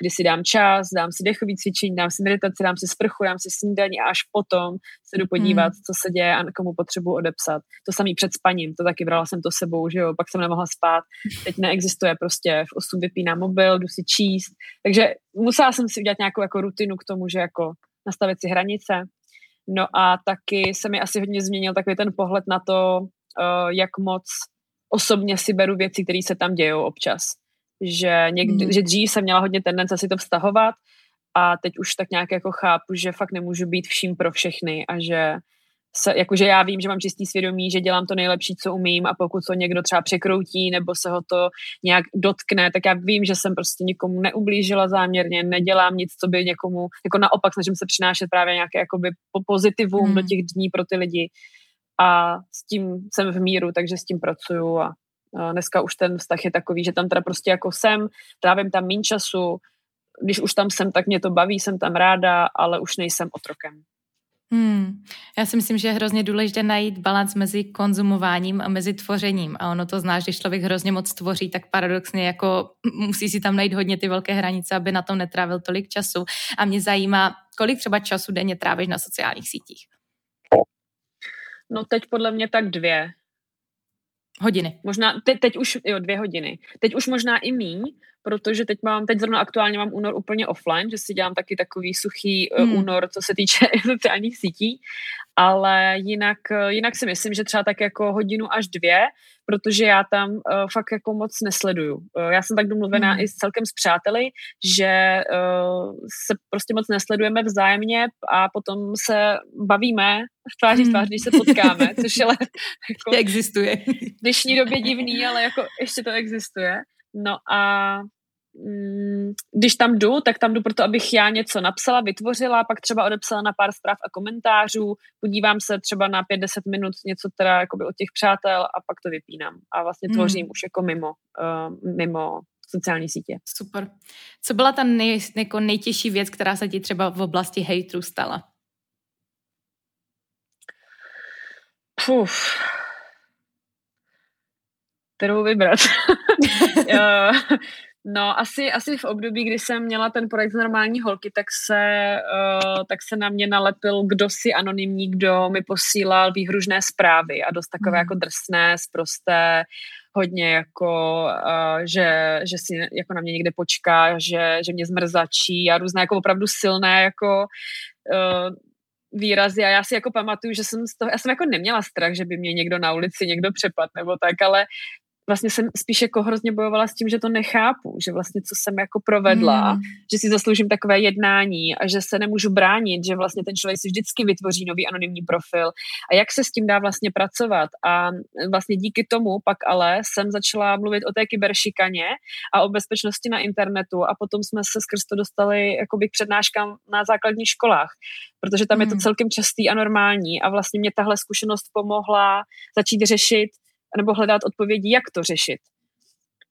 kdy si dám čas, dám si dechový cvičení, dám si meditaci, dám si sprchu, dám si snídaní a až potom se jdu podívat, hmm. co se děje a komu potřebuji odepsat. To samý před spaním, to taky brala jsem to sebou, že jo, pak jsem nemohla spát. Teď neexistuje prostě, v 8 vypínám mobil, jdu si číst. Takže musela jsem si udělat nějakou jako rutinu k tomu, že jako nastavit si hranice, No a taky se mi asi hodně změnil takový ten pohled na to, jak moc osobně si beru věci, které se tam dějou občas. Že, někdy, mm. že dřív jsem měla hodně tendence si to vztahovat a teď už tak nějak jako chápu, že fakt nemůžu být vším pro všechny a že se, jakože já vím, že mám čistý svědomí, že dělám to nejlepší, co umím a pokud to někdo třeba překroutí nebo se ho to nějak dotkne, tak já vím, že jsem prostě nikomu neublížila záměrně, nedělám nic, co by někomu, jako naopak snažím se přinášet právě nějaké jakoby pozitivum hmm. do těch dní pro ty lidi a s tím jsem v míru, takže s tím pracuju a dneska už ten vztah je takový, že tam teda prostě jako jsem, trávím tam méně času, když už tam jsem, tak mě to baví, jsem tam ráda, ale už nejsem otrokem. Hmm. Já si myslím, že je hrozně důležité najít balans mezi konzumováním a mezi tvořením. A ono to znáš, když člověk hrozně moc tvoří, tak paradoxně jako musí si tam najít hodně ty velké hranice, aby na tom netrávil tolik času. A mě zajímá, kolik třeba času denně trávíš na sociálních sítích? No teď podle mě tak dvě. Hodiny. Možná, te, teď už, jo, dvě hodiny. Teď už možná i míň, protože teď mám, teď zrovna aktuálně mám únor úplně offline, že si dělám taky takový suchý eh, hmm. únor, co se týče sociálních sítí, ale jinak, eh, jinak si myslím, že třeba tak jako hodinu až dvě, protože já tam uh, fakt jako moc nesleduju. Uh, já jsem tak domluvená mm. i s celkem s přáteli, že uh, se prostě moc nesledujeme vzájemně a potom se bavíme v tváří v tvář, když se potkáme, což ale jako, existuje. V dnešní době divný, ale jako ještě to existuje. No a když tam jdu, tak tam jdu proto, abych já něco napsala, vytvořila, pak třeba odepsala na pár zpráv a komentářů, podívám se třeba na 5-10 minut něco teda jakoby od těch přátel a pak to vypínám. A vlastně hmm. tvořím mm. už jako mimo, uh, mimo sociální sítě. Super. Co byla ta nej, jako nejtěžší věc, která se ti třeba v oblasti hejtru stala? Puf kterou vybrat. no, asi, asi v období, kdy jsem měla ten projekt z normální holky, tak se, uh, tak se na mě nalepil kdo si anonymní, kdo mi posílal výhružné zprávy a dost takové mm. jako drsné, zprosté, hodně jako, uh, že, že si jako na mě někde počká, že, že mě zmrzačí a různé jako opravdu silné jako uh, výrazy a já si jako pamatuju, že jsem z toho, já jsem jako neměla strach, že by mě někdo na ulici někdo přepad nebo tak, ale vlastně jsem spíš jako hrozně bojovala s tím, že to nechápu, že vlastně co jsem jako provedla, mm. že si zasloužím takové jednání a že se nemůžu bránit, že vlastně ten člověk si vždycky vytvoří nový anonymní profil a jak se s tím dá vlastně pracovat a vlastně díky tomu pak ale jsem začala mluvit o té kyberšikaně a o bezpečnosti na internetu a potom jsme se skrz to dostali jakoby k přednáškám na základních školách, protože tam mm. je to hmm. celkem častý a normální a vlastně mě tahle zkušenost pomohla začít řešit nebo hledat odpovědi, jak to řešit.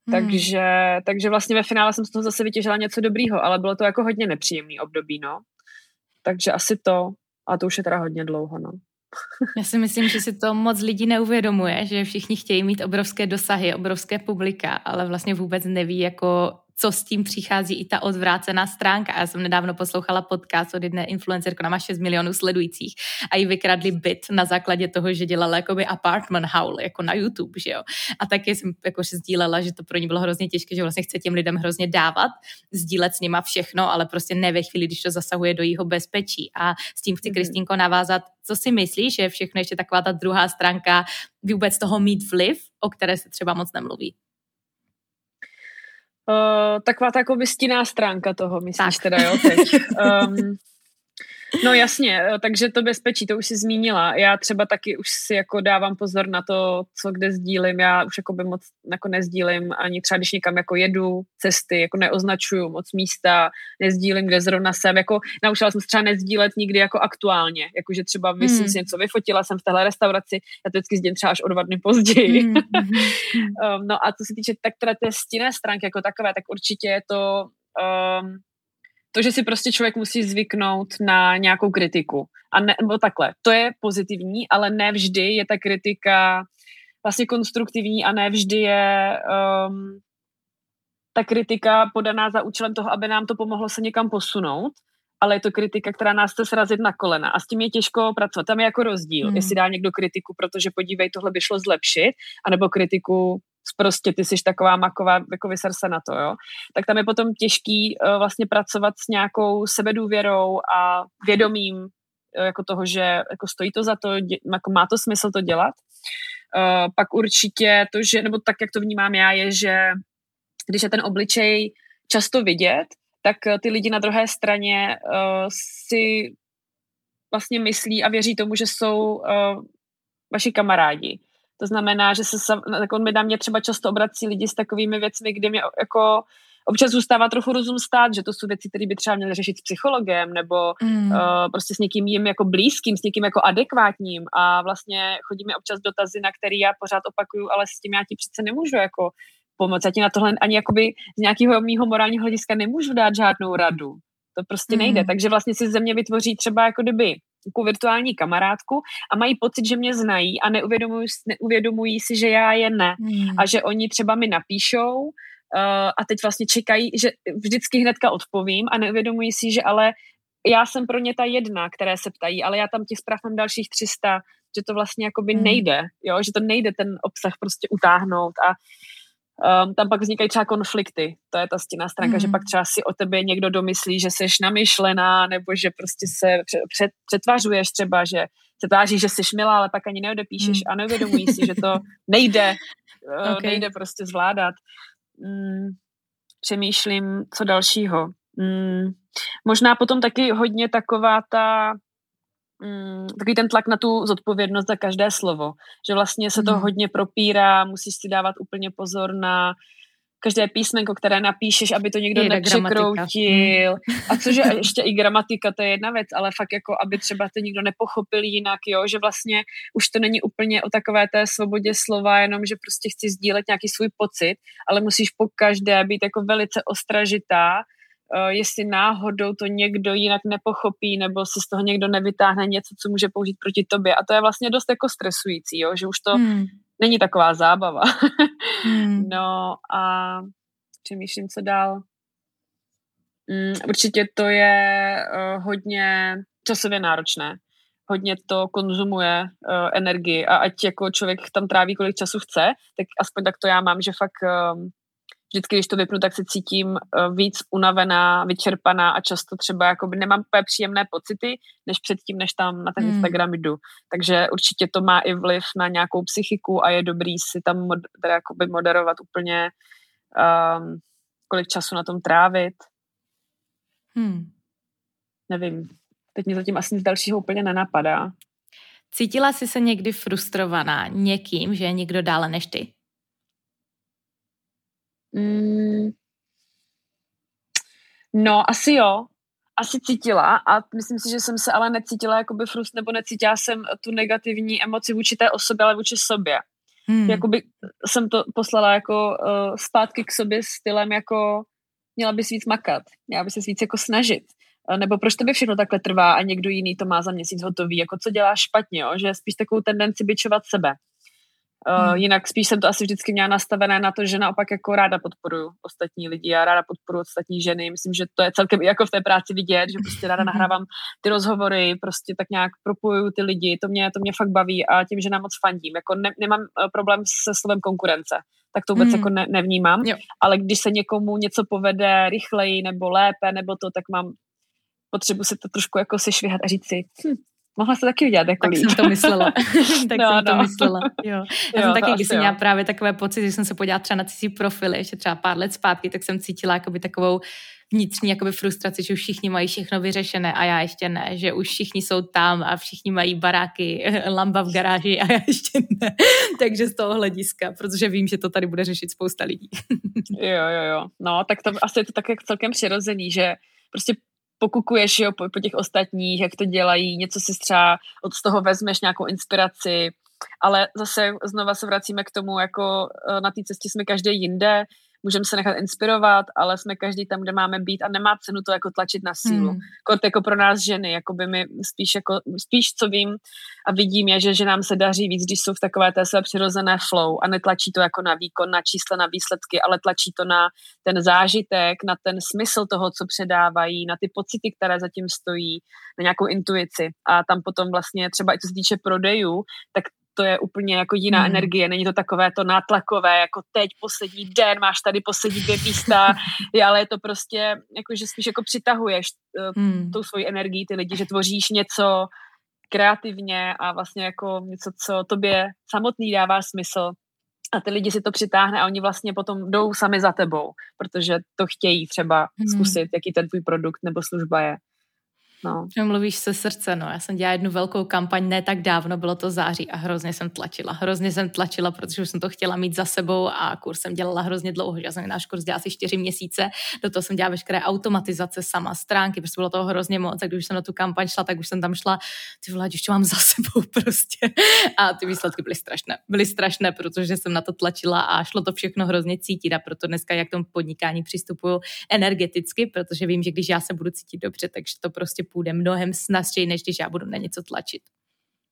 Hmm. Takže, takže vlastně ve finále jsem z toho zase vytěžila něco dobrýho, ale bylo to jako hodně nepříjemný období, no. Takže asi to, a to už je teda hodně dlouho, no. Já si myslím, že si to moc lidí neuvědomuje, že všichni chtějí mít obrovské dosahy, obrovské publika, ale vlastně vůbec neví, jako co s tím přichází i ta odvrácená stránka. Já jsem nedávno poslouchala podcast od jedné influencerky, ona má 6 milionů sledujících a jí vykradli byt na základě toho, že dělala jakoby apartment howl, jako na YouTube, že jo. A taky jsem jako sdílela, že to pro ní bylo hrozně těžké, že vlastně chce těm lidem hrozně dávat, sdílet s nima všechno, ale prostě ne ve chvíli, když to zasahuje do jeho bezpečí. A s tím chci, mm-hmm. Kristýnko, navázat, co si myslíš, že všechno ještě taková ta druhá stránka vůbec toho mít vliv, o které se třeba moc nemluví? Uh, taková ta jako vystinná stránka toho, myslíš tak. teda, jo, teď. Um, No jasně, eh, takže to bezpečí, to už si zmínila. Já třeba taky už si jako dávám pozor na to, co kde sdílím. Já už jako by moc jako nezdílím ani třeba, když někam jako jedu cesty, jako neoznačuju moc místa, nezdílím, kde zrovna jsem. Jako naučila jsem se třeba nezdílet nikdy jako aktuálně. Jakože třeba hmm. si něco vyfotila jsem v téhle restauraci, já to vždycky sdím třeba až o dva dny později. Hmm. um, no a co se týče tak teda té stinné stránky jako takové, tak určitě je to um, to, že si prostě člověk musí zvyknout na nějakou kritiku. A ne, nebo takhle, to je pozitivní, ale ne vždy je ta kritika vlastně konstruktivní a ne vždy je um, ta kritika podaná za účelem toho, aby nám to pomohlo se někam posunout, ale je to kritika, která nás chce srazit na kolena a s tím je těžko pracovat. Tam je jako rozdíl, hmm. jestli dá někdo kritiku, protože podívej, tohle by šlo zlepšit, anebo kritiku prostě ty jsi taková maková, jako vyser se na to, jo. Tak tam je potom těžký uh, vlastně pracovat s nějakou sebedůvěrou a vědomím uh, jako toho, že jako stojí to za to, dě, jako má to smysl to dělat. Uh, pak určitě to, že, nebo tak, jak to vnímám já, je, že když je ten obličej často vidět, tak ty lidi na druhé straně uh, si vlastně myslí a věří tomu, že jsou uh, vaši kamarádi to znamená, že se jako mi na mě třeba často obrací lidi s takovými věcmi, kdy mi jako občas zůstává trochu rozum stát, že to jsou věci, které by třeba měli řešit s psychologem nebo mm. uh, prostě s někým jim jako blízkým, s někým jako adekvátním a vlastně chodí mi občas dotazy, na které já pořád opakuju, ale s tím já ti přece nemůžu jako pomoct. Já ti na tohle ani jakoby z nějakého mýho morálního hlediska nemůžu dát žádnou radu. To prostě nejde. Mm. Takže vlastně si ze mě vytvoří třeba jako kdyby jako virtuální kamarádku a mají pocit, že mě znají a neuvědomují, neuvědomují si, že já je ne. Hmm. A že oni třeba mi napíšou uh, a teď vlastně čekají, že vždycky hnedka odpovím a neuvědomují si, že ale já jsem pro ně ta jedna, které se ptají, ale já tam těch zpráv mám dalších 300, že to vlastně jakoby hmm. nejde, jo? že to nejde ten obsah prostě utáhnout a um, tam pak vznikají třeba konflikty. To je ta stěná stránka, mm. že mhm. pak třeba si o tebe někdo domyslí, že jsi namyšlená, nebo že prostě se před, přetvařuješ třeba, že se tváří, že jsi milá, ale pak ani neodepíšeš mm. a neuvědomují si, že to nejde, uh, okay. nejde prostě zvládat. Mm, přemýšlím, co dalšího. Mm, možná potom taky hodně taková ta mm, takový ten tlak na tu zodpovědnost za každé slovo. Že vlastně se to mm. hodně propírá, musíš si dávat úplně pozor na každé písmenko, které napíšeš, aby to někdo nepřekroutil. A cože ještě i gramatika, to je jedna věc, ale fakt jako, aby třeba to nikdo nepochopil jinak, jo, že vlastně už to není úplně o takové té svobodě slova, jenom, že prostě chci sdílet nějaký svůj pocit, ale musíš po každé být jako velice ostražitá, jestli náhodou to někdo jinak nepochopí nebo si z toho někdo nevytáhne něco, co může použít proti tobě. A to je vlastně dost jako stresující, jo? že už to hmm. není taková zábava. hmm. No a přemýšlím, co dál. Mm, určitě to je uh, hodně časově náročné. Hodně to konzumuje uh, energii a ať jako člověk tam tráví kolik času chce, tak aspoň tak to já mám, že fakt um, vždycky, když to vypnu, tak se cítím eh, víc unavená, vyčerpaná a často třeba jakoby nemám úplně příjemné pocity, než předtím, než tam na ten hmm. Instagram jdu. Takže určitě to má i vliv na nějakou psychiku a je dobrý si tam mod, teda jakoby moderovat úplně um, kolik času na tom trávit. Hmm. Nevím. Teď mě zatím asi nic dalšího úplně nenapadá. Cítila jsi se někdy frustrovaná někým, že je někdo dále než ty? Mm, no, asi jo. Asi cítila a myslím si, že jsem se ale necítila jakoby frust, nebo necítila jsem tu negativní emoci vůči té osobě, ale vůči sobě. Hmm. Jakoby jsem to poslala jako uh, zpátky k sobě stylem jako měla bys víc makat, měla bys se víc jako snažit. Uh, nebo proč to by všechno takhle trvá a někdo jiný to má za měsíc hotový, jako co děláš špatně, jo? že spíš takovou tendenci byčovat sebe. Uh, jinak spíš jsem to asi vždycky měla nastavené na to, že naopak jako ráda podporuju ostatní lidi a ráda podporuju ostatní ženy. Myslím, že to je celkem jako v té práci vidět, že prostě ráda mhm. nahrávám ty rozhovory, prostě tak nějak propojuju ty lidi, to mě, to mě fakt baví a tím, že nám moc fandím. Jako ne, nemám eh, problém se slovem konkurence, tak to vůbec mm. jako ne, nevnímám, jo. ale když se někomu něco povede rychleji nebo lépe nebo to, tak mám potřebu se to trošku jako sešvihat a říct si, hm, mohla se taky udělat jako Tak líp. jsem to myslela. tak no, jsem no. to myslela. Jo. Já jo, jsem taky, když jsem měla právě takové pocity, že jsem se podívala třeba na cizí profily, ještě třeba pár let zpátky, tak jsem cítila jakoby takovou vnitřní jakoby frustraci, že už všichni mají všechno vyřešené a já ještě ne, že už všichni jsou tam a všichni mají baráky, lamba v garáži a já ještě ne. Takže z toho hlediska, protože vím, že to tady bude řešit spousta lidí. jo, jo, jo. No, tak to asi je to tak jak celkem přirozený, že prostě pokukuješ jo, po, po těch ostatních, jak to dělají, něco si třeba od toho vezmeš nějakou inspiraci, ale zase znova se vracíme k tomu, jako eh, na té cestě jsme každý jinde, můžeme se nechat inspirovat, ale jsme každý tam, kde máme být a nemá cenu to jako tlačit na sílu. Mm. Kort jako pro nás ženy, jako by mi spíš, jako, spíš co vím a vidím je, že, že nám se daří víc, když jsou v takové té své přirozené flow a netlačí to jako na výkon, na čísla, na výsledky, ale tlačí to na ten zážitek, na ten smysl toho, co předávají, na ty pocity, které zatím stojí, na nějakou intuici. A tam potom vlastně třeba i co se týče prodejů, tak to je úplně jako jiná hmm. energie, není to takové to nátlakové, jako teď poslední den, máš tady poslední dvě místa, ale je to prostě, jako, že spíš jako přitahuješ uh, hmm. tou svoji energii ty lidi, že tvoříš něco kreativně a vlastně jako něco, co tobě samotný dává smysl a ty lidi si to přitáhne a oni vlastně potom jdou sami za tebou, protože to chtějí třeba hmm. zkusit, jaký ten tvůj produkt nebo služba je. No. Mluvíš se srdce, no. Já jsem dělala jednu velkou kampaň, ne tak dávno, bylo to září a hrozně jsem tlačila. Hrozně jsem tlačila, protože už jsem to chtěla mít za sebou a kurz jsem dělala hrozně dlouho. Já jsem náš kurz dělala asi čtyři měsíce, do toho jsem dělala veškeré automatizace sama, stránky, protože bylo toho hrozně moc. A když jsem na tu kampaň šla, tak už jsem tam šla, ty vole, už to mám za sebou prostě. A ty výsledky byly strašné. Byly strašné, protože jsem na to tlačila a šlo to všechno hrozně cítit a proto dneska jak tomu podnikání přistupuju energeticky, protože vím, že když já se budu cítit dobře, takže to prostě půjde mnohem snazší, než když já budu na něco tlačit.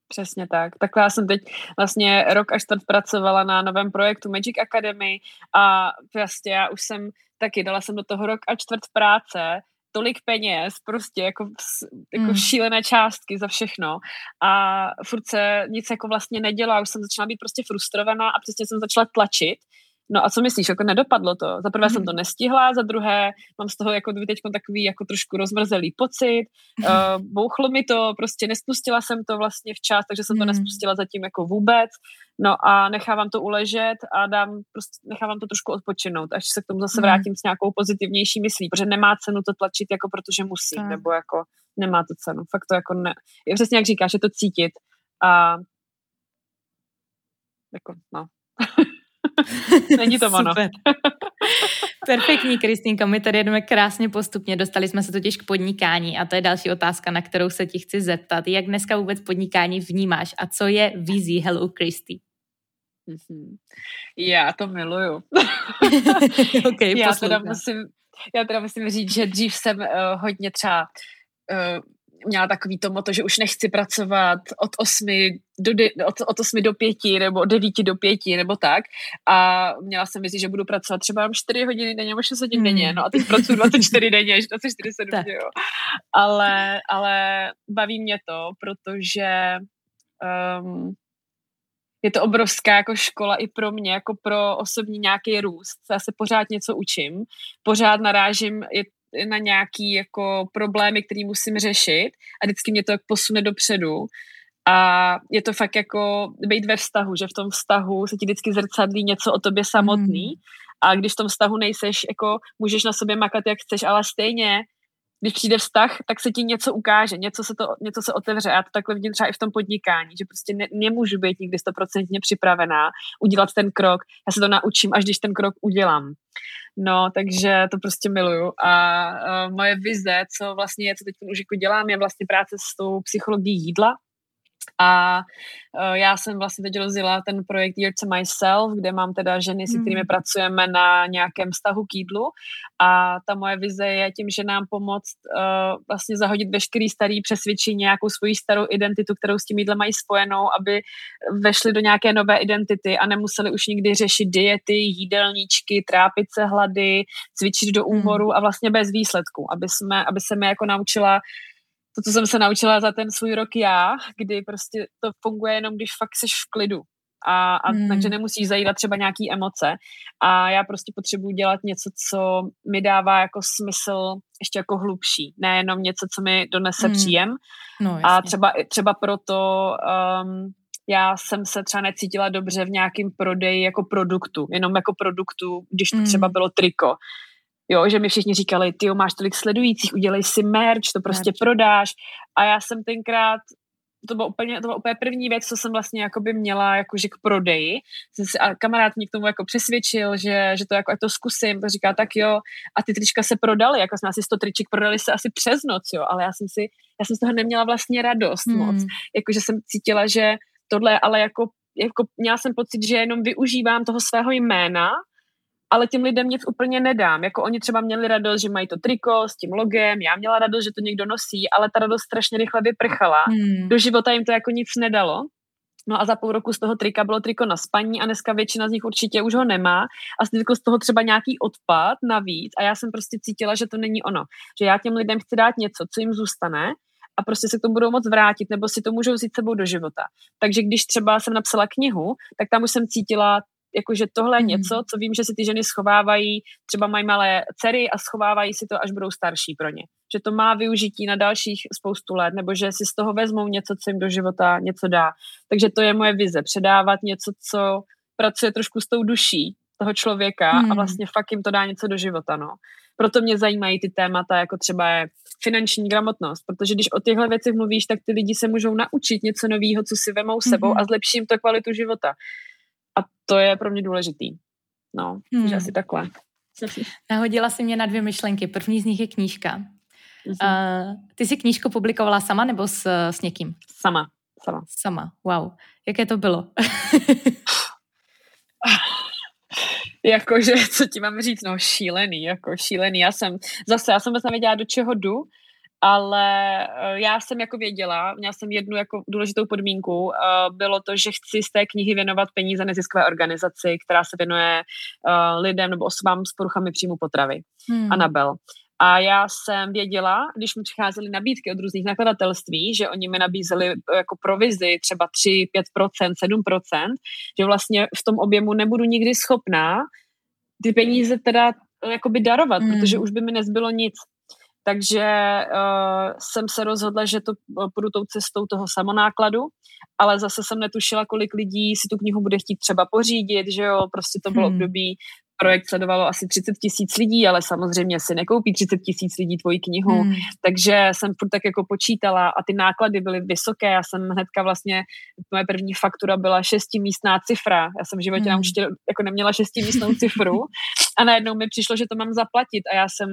Přesně tak. Takhle já jsem teď vlastně rok až čtvrt pracovala na novém projektu Magic Academy a vlastně já už jsem taky dala jsem do toho rok a čtvrt práce, tolik peněz, prostě jako, jako mm. šílené částky za všechno a furt se nic jako vlastně nedělá, už jsem začala být prostě frustrovaná a přesně jsem začala tlačit No a co myslíš, jako nedopadlo to? Za prvé jsem to nestihla, za druhé mám z toho jako teď takový jako trošku rozmrzelý pocit, uh, bouchlo mi to, prostě nespustila jsem to vlastně včas, takže jsem to mm. nespustila zatím jako vůbec, no a nechávám to uležet a dám, prostě nechávám to trošku odpočinout, až se k tomu zase vrátím s nějakou pozitivnější myslí, protože nemá cenu to tlačit jako protože musím, tak. nebo jako nemá to cenu, fakt to jako ne, je přesně jak říkáš, je to cítit a jako no. Není to ono. Perfektní, Kristýnko, my tady jedeme krásně postupně, dostali jsme se totiž k podnikání a to je další otázka, na kterou se ti chci zeptat. Jak dneska vůbec podnikání vnímáš a co je vizí Hello Christy? Mm-hmm. Já to miluju. okay, já, teda musím, já teda musím říct, že dřív jsem uh, hodně třeba uh, měla takový to moto, že už nechci pracovat od 8 do, od, od 8 do 5 nebo od 9 do 5 nebo tak a měla jsem mysli, že budu pracovat třeba 4 hodiny denně nebo 6 hodin hmm. denně, no a teď pracuji 24 denně, 24 7, jo. Ale, ale baví mě to, protože um, je to obrovská jako škola i pro mě, jako pro osobní nějaký růst. Já se pořád něco učím, pořád narážím, je na nějaký jako problémy, které musím řešit a vždycky mě to posune dopředu. A je to fakt jako být ve vztahu, že v tom vztahu se ti vždycky zrcadlí něco o tobě samotný mm. a když v tom vztahu nejseš, jako můžeš na sobě makat, jak chceš, ale stejně když přijde vztah, tak se ti něco ukáže, něco se, to, něco se otevře. Já to takhle vidím třeba i v tom podnikání, že prostě ne, nemůžu být nikdy stoprocentně připravená udělat ten krok. Já se to naučím, až když ten krok udělám. No, takže to prostě miluju. A uh, moje vize, co vlastně je, co teď už jako dělám, je vlastně práce s tou psychologií jídla, a uh, já jsem vlastně teď rozjela ten projekt Year to Myself, kde mám teda ženy, se kterými mm. pracujeme na nějakém vztahu k jídlu a ta moje vize je tím, že nám pomoct uh, vlastně zahodit veškerý starý přesvědčení, nějakou svoji starou identitu, kterou s tím jídlem mají spojenou, aby vešli do nějaké nové identity a nemuseli už nikdy řešit diety, jídelníčky, trápit se hlady, cvičit do úmoru mm. a vlastně bez výsledku, aby, jsme, aby se mi jako naučila to, co jsem se naučila za ten svůj rok já, kdy prostě to funguje jenom, když fakt seš v klidu. A, a hmm. takže nemusíš zajídat třeba nějaký emoce. A já prostě potřebuji dělat něco, co mi dává jako smysl ještě jako hlubší. Nejenom něco, co mi donese hmm. příjem. No, a třeba, třeba proto um, já jsem se třeba necítila dobře v nějakém prodeji jako produktu, jenom jako produktu, když to hmm. třeba bylo triko Jo, že mi všichni říkali, ty máš tolik sledujících, udělej si merch, to prostě merch. prodáš. A já jsem tenkrát to bylo úplně, to byla úplně první věc, co jsem vlastně jakoby měla jakože k prodeji. Jsem si, a kamarád mě k tomu jako přesvědčil, že, že to jako, to zkusím, to říká, tak jo, a ty trička se prodaly, jako jsme asi 100 triček prodali se asi přes noc, jo, ale já jsem si, já jsem z toho neměla vlastně radost hmm. moc, jakože jsem cítila, že tohle ale jako, jako měla jsem pocit, že jenom využívám toho svého jména ale těm lidem nic úplně nedám. Jako oni třeba měli radost, že mají to triko s tím logem, já měla radost, že to někdo nosí, ale ta radost strašně rychle vyprchala. Hmm. Do života jim to jako nic nedalo. No a za půl roku z toho trika bylo triko na spaní a dneska většina z nich určitě už ho nemá a z toho třeba nějaký odpad navíc a já jsem prostě cítila, že to není ono. Že já těm lidem chci dát něco, co jim zůstane a prostě se k tomu budou moc vrátit, nebo si to můžou vzít sebou do života. Takže když třeba jsem napsala knihu, tak tam už jsem cítila jakože tohle je mhm. něco, co vím, že si ty ženy schovávají, třeba mají malé dcery a schovávají si to, až budou starší pro ně. Že to má využití na dalších spoustu let, nebo že si z toho vezmou něco, co jim do života něco dá. Takže to je moje vize, předávat něco, co pracuje trošku s tou duší toho člověka hmm. a vlastně fakt jim to dá něco do života, no. Proto mě zajímají ty témata, jako třeba je finanční gramotnost, protože když o těchto věcech mluvíš, tak ty lidi se můžou naučit něco nového, co si vemou sebou hmm. a zlepší jim to kvalitu života. A to je pro mě důležitý. No, hmm. že asi takhle. Nahodila si mě na dvě myšlenky. První z nich je knížka. Uh, ty jsi knížku publikovala sama nebo s, s někým? Sama. Sama. Sama, wow. Jaké to bylo? Jakože, co ti mám říct, no šílený, jako šílený. Já jsem, zase, já jsem vůbec nevěděla, do čeho jdu, ale eh, já jsem jako věděla, měla jsem jednu jako důležitou podmínku, eh, bylo to, že chci z té knihy věnovat peníze neziskové organizaci, která se věnuje eh, lidem nebo osobám s poruchami příjmu potravy. Hmm. Anabel. A já jsem věděla, když mi přicházely nabídky od různých nakladatelství, že oni mi nabízeli jako provizi třeba 3, 5%, 7%, že vlastně v tom objemu nebudu nikdy schopná ty peníze teda jakoby darovat, mm. protože už by mi nezbylo nic. Takže uh, jsem se rozhodla, že to uh, půjdu tou cestou toho samonákladu, ale zase jsem netušila, kolik lidí si tu knihu bude chtít třeba pořídit, že jo, prostě to bylo hmm. období, projekt sledovalo asi 30 tisíc lidí, ale samozřejmě si nekoupí 30 tisíc lidí tvoji knihu, hmm. takže jsem furt tak jako počítala a ty náklady byly vysoké, já jsem hnedka vlastně, moje první faktura byla šestimístná cifra, já jsem v životě hmm. určitě jako neměla šestimístnou cifru a najednou mi přišlo, že to mám zaplatit a já jsem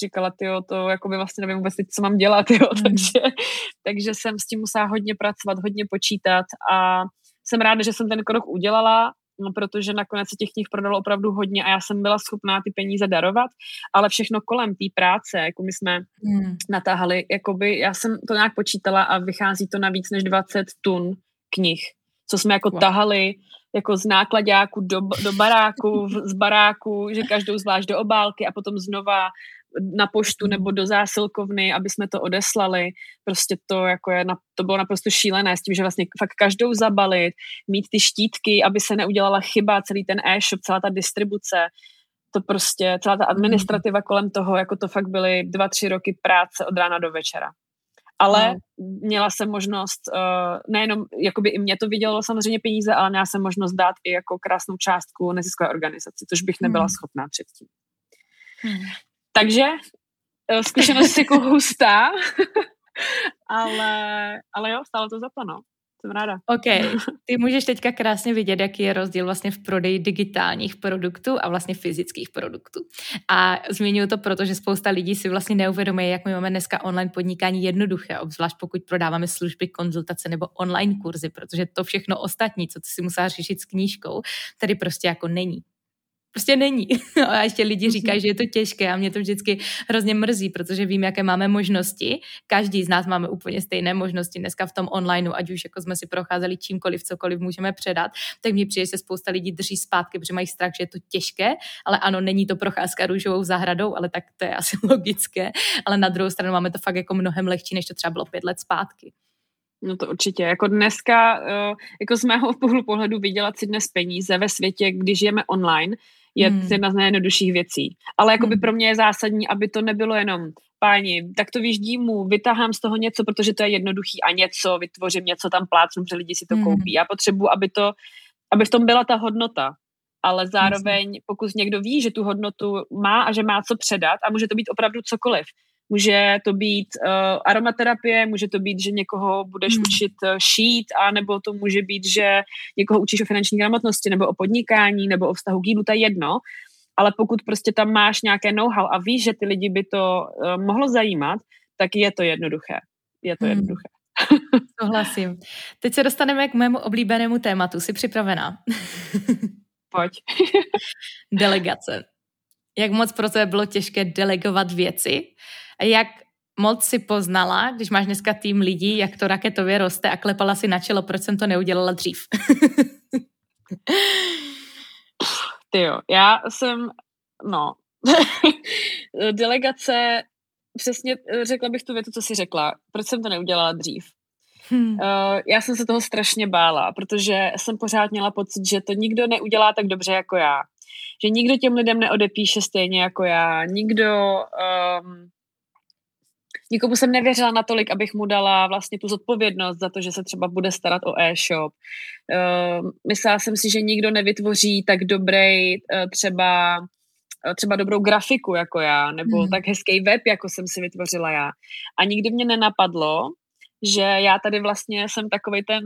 říkala, ty to jako by vlastně nevím vůbec co mám dělat, jo, mm. takže, takže jsem s tím musela hodně pracovat, hodně počítat a jsem ráda, že jsem ten krok udělala, no, protože nakonec se těch knih prodalo opravdu hodně a já jsem byla schopná ty peníze darovat, ale všechno kolem té práce, jako my jsme mm. natáhali, jakoby já jsem to nějak počítala a vychází to na víc než 20 tun knih, co jsme jako wow. tahali jako z nákladáku do, do baráku, z baráku, že každou zvlášť do obálky a potom znova na poštu nebo do zásilkovny, aby jsme to odeslali. Prostě to, jako je, to bylo naprosto šílené s tím, že vlastně fakt každou zabalit, mít ty štítky, aby se neudělala chyba, celý ten e-shop, celá ta distribuce, to prostě, celá ta administrativa kolem toho, jako to fakt byly dva, tři roky práce od rána do večera. Ale mm. měla jsem možnost, uh, nejenom, jakoby i mě to vydělalo samozřejmě peníze, ale měla jsem možnost dát i jako krásnou částku neziskové organizaci, což bych nebyla mm. schopná předtím. Mm. Takže eh, zkušenost jako hustá, ale, ale jo, stále to za to, no. Jsem ráda. OK, ty můžeš teďka krásně vidět, jaký je rozdíl vlastně v prodeji digitálních produktů a vlastně fyzických produktů. A zmiňuji to proto, že spousta lidí si vlastně neuvědomuje, jak my máme dneska online podnikání jednoduché, obzvlášť pokud prodáváme služby, konzultace nebo online kurzy, protože to všechno ostatní, co ty si musela řešit s knížkou, tady prostě jako není prostě není. A ještě lidi mhm. říkají, že je to těžké a mě to vždycky hrozně mrzí, protože vím, jaké máme možnosti. Každý z nás máme úplně stejné možnosti dneska v tom online, ať už jako jsme si procházeli čímkoliv, cokoliv můžeme předat, tak mi přijde, že se spousta lidí drží zpátky, protože mají strach, že je to těžké, ale ano, není to procházka růžovou zahradou, ale tak to je asi logické, ale na druhou stranu máme to fakt jako mnohem lehčí, než to třeba bylo pět let zpátky. No to určitě. Jako dneska, eh, jako z mého pohledu pohledu vydělat si dnes peníze ve světě, když žijeme online, je hmm. jedna z nejjednodušších věcí. Ale jako by hmm. pro mě je zásadní, aby to nebylo jenom páni, tak to vyždí mu, vytahám z toho něco, protože to je jednoduchý a něco, vytvořím něco tam plácnu, že lidi si to hmm. koupí. Já potřebuji, aby to, aby v tom byla ta hodnota. ale zároveň pokud někdo ví, že tu hodnotu má a že má co předat a může to být opravdu cokoliv. Může to být uh, aromaterapie, může to být, že někoho budeš hmm. učit uh, šít, a nebo to může být, že někoho učíš o finanční gramotnosti, nebo o podnikání, nebo o vztahu k jídlu, to je jedno. Ale pokud prostě tam máš nějaké know-how a víš, že ty lidi by to uh, mohlo zajímat, tak je to jednoduché. Je to hmm. jednoduché. Souhlasím. Teď se dostaneme k mému oblíbenému tématu. Jsi připravená? Pojď. Delegace. Jak moc pro tebe bylo těžké delegovat věci? Jak moc si poznala, když máš dneska tým lidí, jak to raketově roste a klepala si na čelo, proč jsem to neudělala dřív? Ty jo, já jsem, no, delegace, přesně řekla bych tu větu, co jsi řekla. Proč jsem to neudělala dřív? Hmm. Uh, já jsem se toho strašně bála, protože jsem pořád měla pocit, že to nikdo neudělá tak dobře jako já. Že nikdo těm lidem neodepíše stejně jako já. Nikdo... Um, nikomu jsem nevěřila natolik, abych mu dala vlastně tu zodpovědnost za to, že se třeba bude starat o e-shop. Uh, myslela jsem si, že nikdo nevytvoří tak dobrý uh, třeba třeba dobrou grafiku jako já, nebo hmm. tak hezký web, jako jsem si vytvořila já. A nikdy mě nenapadlo, že já tady vlastně jsem takový ten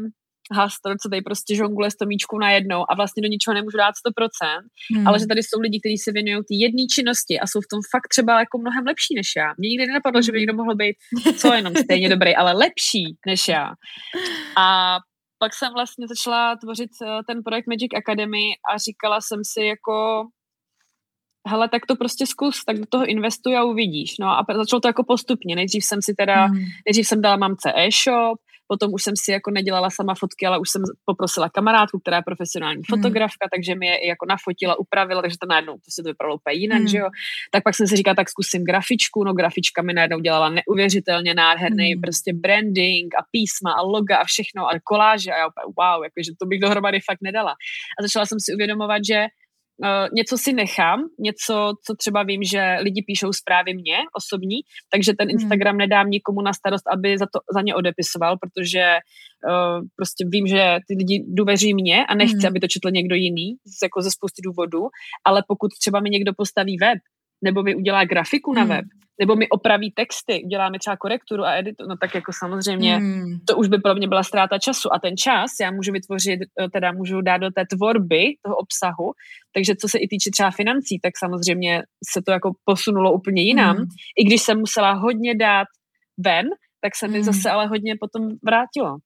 hastor, co tady prostě žongluje stomíčku na jednou a vlastně do ničeho nemůžu dát 100%, hmm. ale že tady jsou lidi, kteří se věnují ty jedné činnosti a jsou v tom fakt třeba jako mnohem lepší než já. Mně nikdy nenapadlo, že by někdo mohl být co jenom stejně dobrý, ale lepší než já. A pak jsem vlastně začala tvořit eh, ten projekt Magic Academy a říkala jsem si jako hele, tak to prostě zkus, tak do toho investuj a uvidíš. No a začalo to jako postupně. Nejdřív jsem si teda, mm. nejdřív jsem dala mamce e-shop, potom už jsem si jako nedělala sama fotky, ale už jsem poprosila kamarádku, která je profesionální mm. fotografka, takže mi je i jako nafotila, upravila, takže to najednou to se to vypadalo úplně jinak, mm. že jo. Tak pak jsem si říkala, tak zkusím grafičku, no grafička mi najednou dělala neuvěřitelně nádherný mm. prostě branding a písma a loga a všechno a koláže a já úplně wow, jakože to bych dohromady fakt nedala. A začala jsem si uvědomovat, že Uh, něco si nechám, něco, co třeba vím, že lidi píšou zprávy mě osobní, takže ten hmm. Instagram hmm. nedám nikomu na starost, aby za to za ně odepisoval, protože uh, prostě vím, že ty lidi důvěří mě a nechci, hmm. aby to četl někdo jiný, jako ze spousty důvodů, ale pokud třeba mi někdo postaví web, nebo mi udělá grafiku na hmm. web, nebo mi opraví texty, udělá mi třeba korekturu a editu, no tak jako samozřejmě hmm. to už by pro mě byla ztráta času a ten čas já můžu vytvořit, eh, teda můžu dát do té tvorby toho obsahu, takže co se i týče třeba financí, tak samozřejmě se to jako posunulo úplně jinam. Hmm. I když jsem musela hodně dát ven, tak se mi hmm. zase ale hodně potom vrátilo.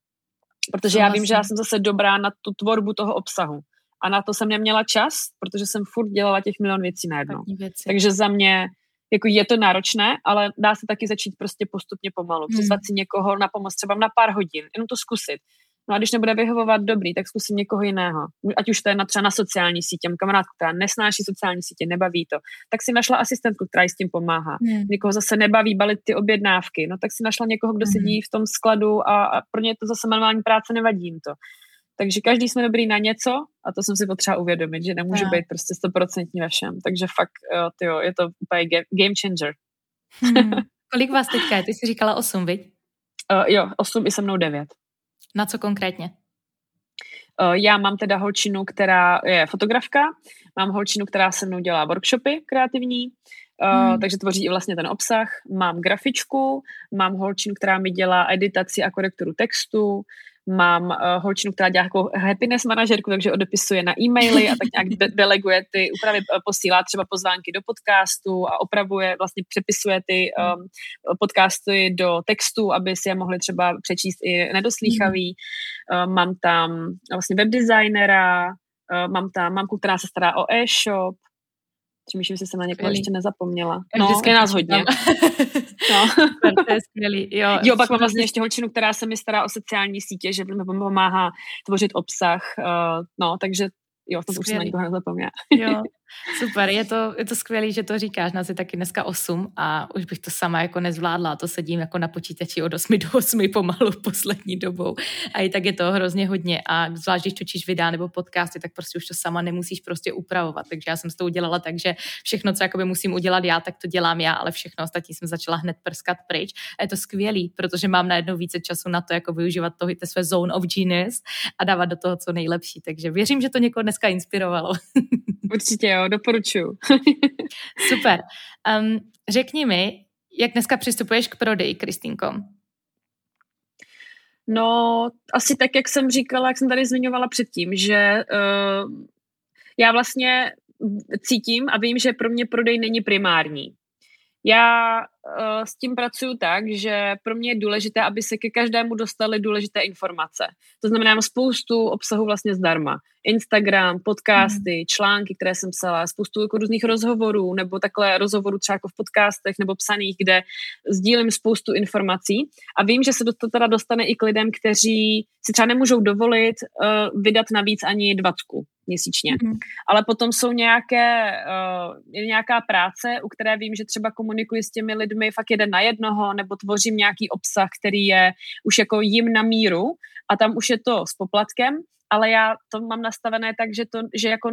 Protože já vím, že já jsem zase dobrá na tu tvorbu toho obsahu. A na to jsem neměla čas, protože jsem furt dělala těch milion věcí najednou. Věci. Takže za mě jako je to náročné, ale dá se taky začít prostě postupně pomalu. Hmm. Přizvat si někoho na pomoc třeba na pár hodin, jenom to zkusit. No a když nebude vyhovovat dobrý, tak zkusím někoho jiného. Ať už to je na třeba na sociální sítě, mám kamarádku, která nesnáší sociální sítě, nebaví to, tak si našla asistentku, která jí s tím pomáhá. Hmm. Někoho zase nebaví balit ty objednávky, no tak si našla někoho, kdo hmm. sedí v tom skladu a, a pro ně to zase manuální práce nevadí jim to. Takže každý jsme dobrý na něco a to jsem si potřeba uvědomit, že nemůžu no. být prostě stoprocentní ve všem. Takže fakt, jo, tyjo, je to úplně game changer. Hmm. Kolik vás teďka je? Ty jsi říkala osm, viď? Uh, jo, osm i se mnou devět. Na co konkrétně? Uh, já mám teda holčinu, která je fotografka, mám holčinu, která se mnou dělá workshopy kreativní, Uh, hmm. takže tvoří i vlastně ten obsah. Mám grafičku, mám holčinu, která mi dělá editaci a korekturu textu, Mám uh, holčinu, která dělá jako happiness manažerku, takže odepisuje na e-maily a tak nějak de- deleguje ty úpravy, eh, posílá třeba pozvánky do podcastu a opravuje, vlastně přepisuje ty um, podcasty do textu, aby si je mohli třeba přečíst i nedoslýchaví. Uh, mám tam vlastně webdesignera, uh, mám tam mamku, která se stará o e-shop, Přemýšlím, jestli jsem na někoho ještě nezapomněla. No, Vždycky nás hodně. no. to je skvělý. Jo, jo, pak mám vlastně ještě holčinu, která se mi stará o sociální sítě, že mi pomáhá tvořit obsah. Uh, no, takže jo, to už jsem na někoho nezapomněla. jo. Super, je to, je to skvělé, že to říkáš, nás je taky dneska 8 a už bych to sama jako nezvládla, to sedím jako na počítači od 8 do 8 pomalu poslední dobou. A i tak je to hrozně hodně. A zvlášť, když točíš videa nebo podcasty, tak prostě už to sama nemusíš prostě upravovat, takže já jsem s to udělala tak, že všechno, co jakoby musím udělat já, tak to dělám já, ale všechno ostatní jsem začala hned prskat pryč. A je to skvělý, protože mám najednou více času na to, jako využívat toho, ty své zone of genius a dávat do toho co nejlepší, takže věřím, že to někoho dneska inspirovalo. Určitě jo, doporučuju. Super. Um, řekni mi, jak dneska přistupuješ k prodeji, Kristýnko? No, asi tak, jak jsem říkala, jak jsem tady zmiňovala předtím, že uh, já vlastně cítím a vím, že pro mě prodej není primární. Já uh, s tím pracuji tak, že pro mě je důležité, aby se ke každému dostaly důležité informace. To znamená, mám spoustu obsahu vlastně zdarma. Instagram, podcasty, mm. články, které jsem psala, spoustu jako různých rozhovorů, nebo takhle rozhovorů třeba jako v podcastech nebo psaných, kde sdílím spoustu informací a vím, že se to teda dostane i k lidem, kteří si třeba nemůžou dovolit uh, vydat navíc ani dvacku měsíčně. Mm. Ale potom jsou nějaké, uh, nějaká práce, u které vím, že třeba komunikuji s těmi lidmi fakt jeden na jednoho, nebo tvořím nějaký obsah, který je už jako jim na míru a tam už je to s poplatkem ale já to mám nastavené tak, že, to, že jako,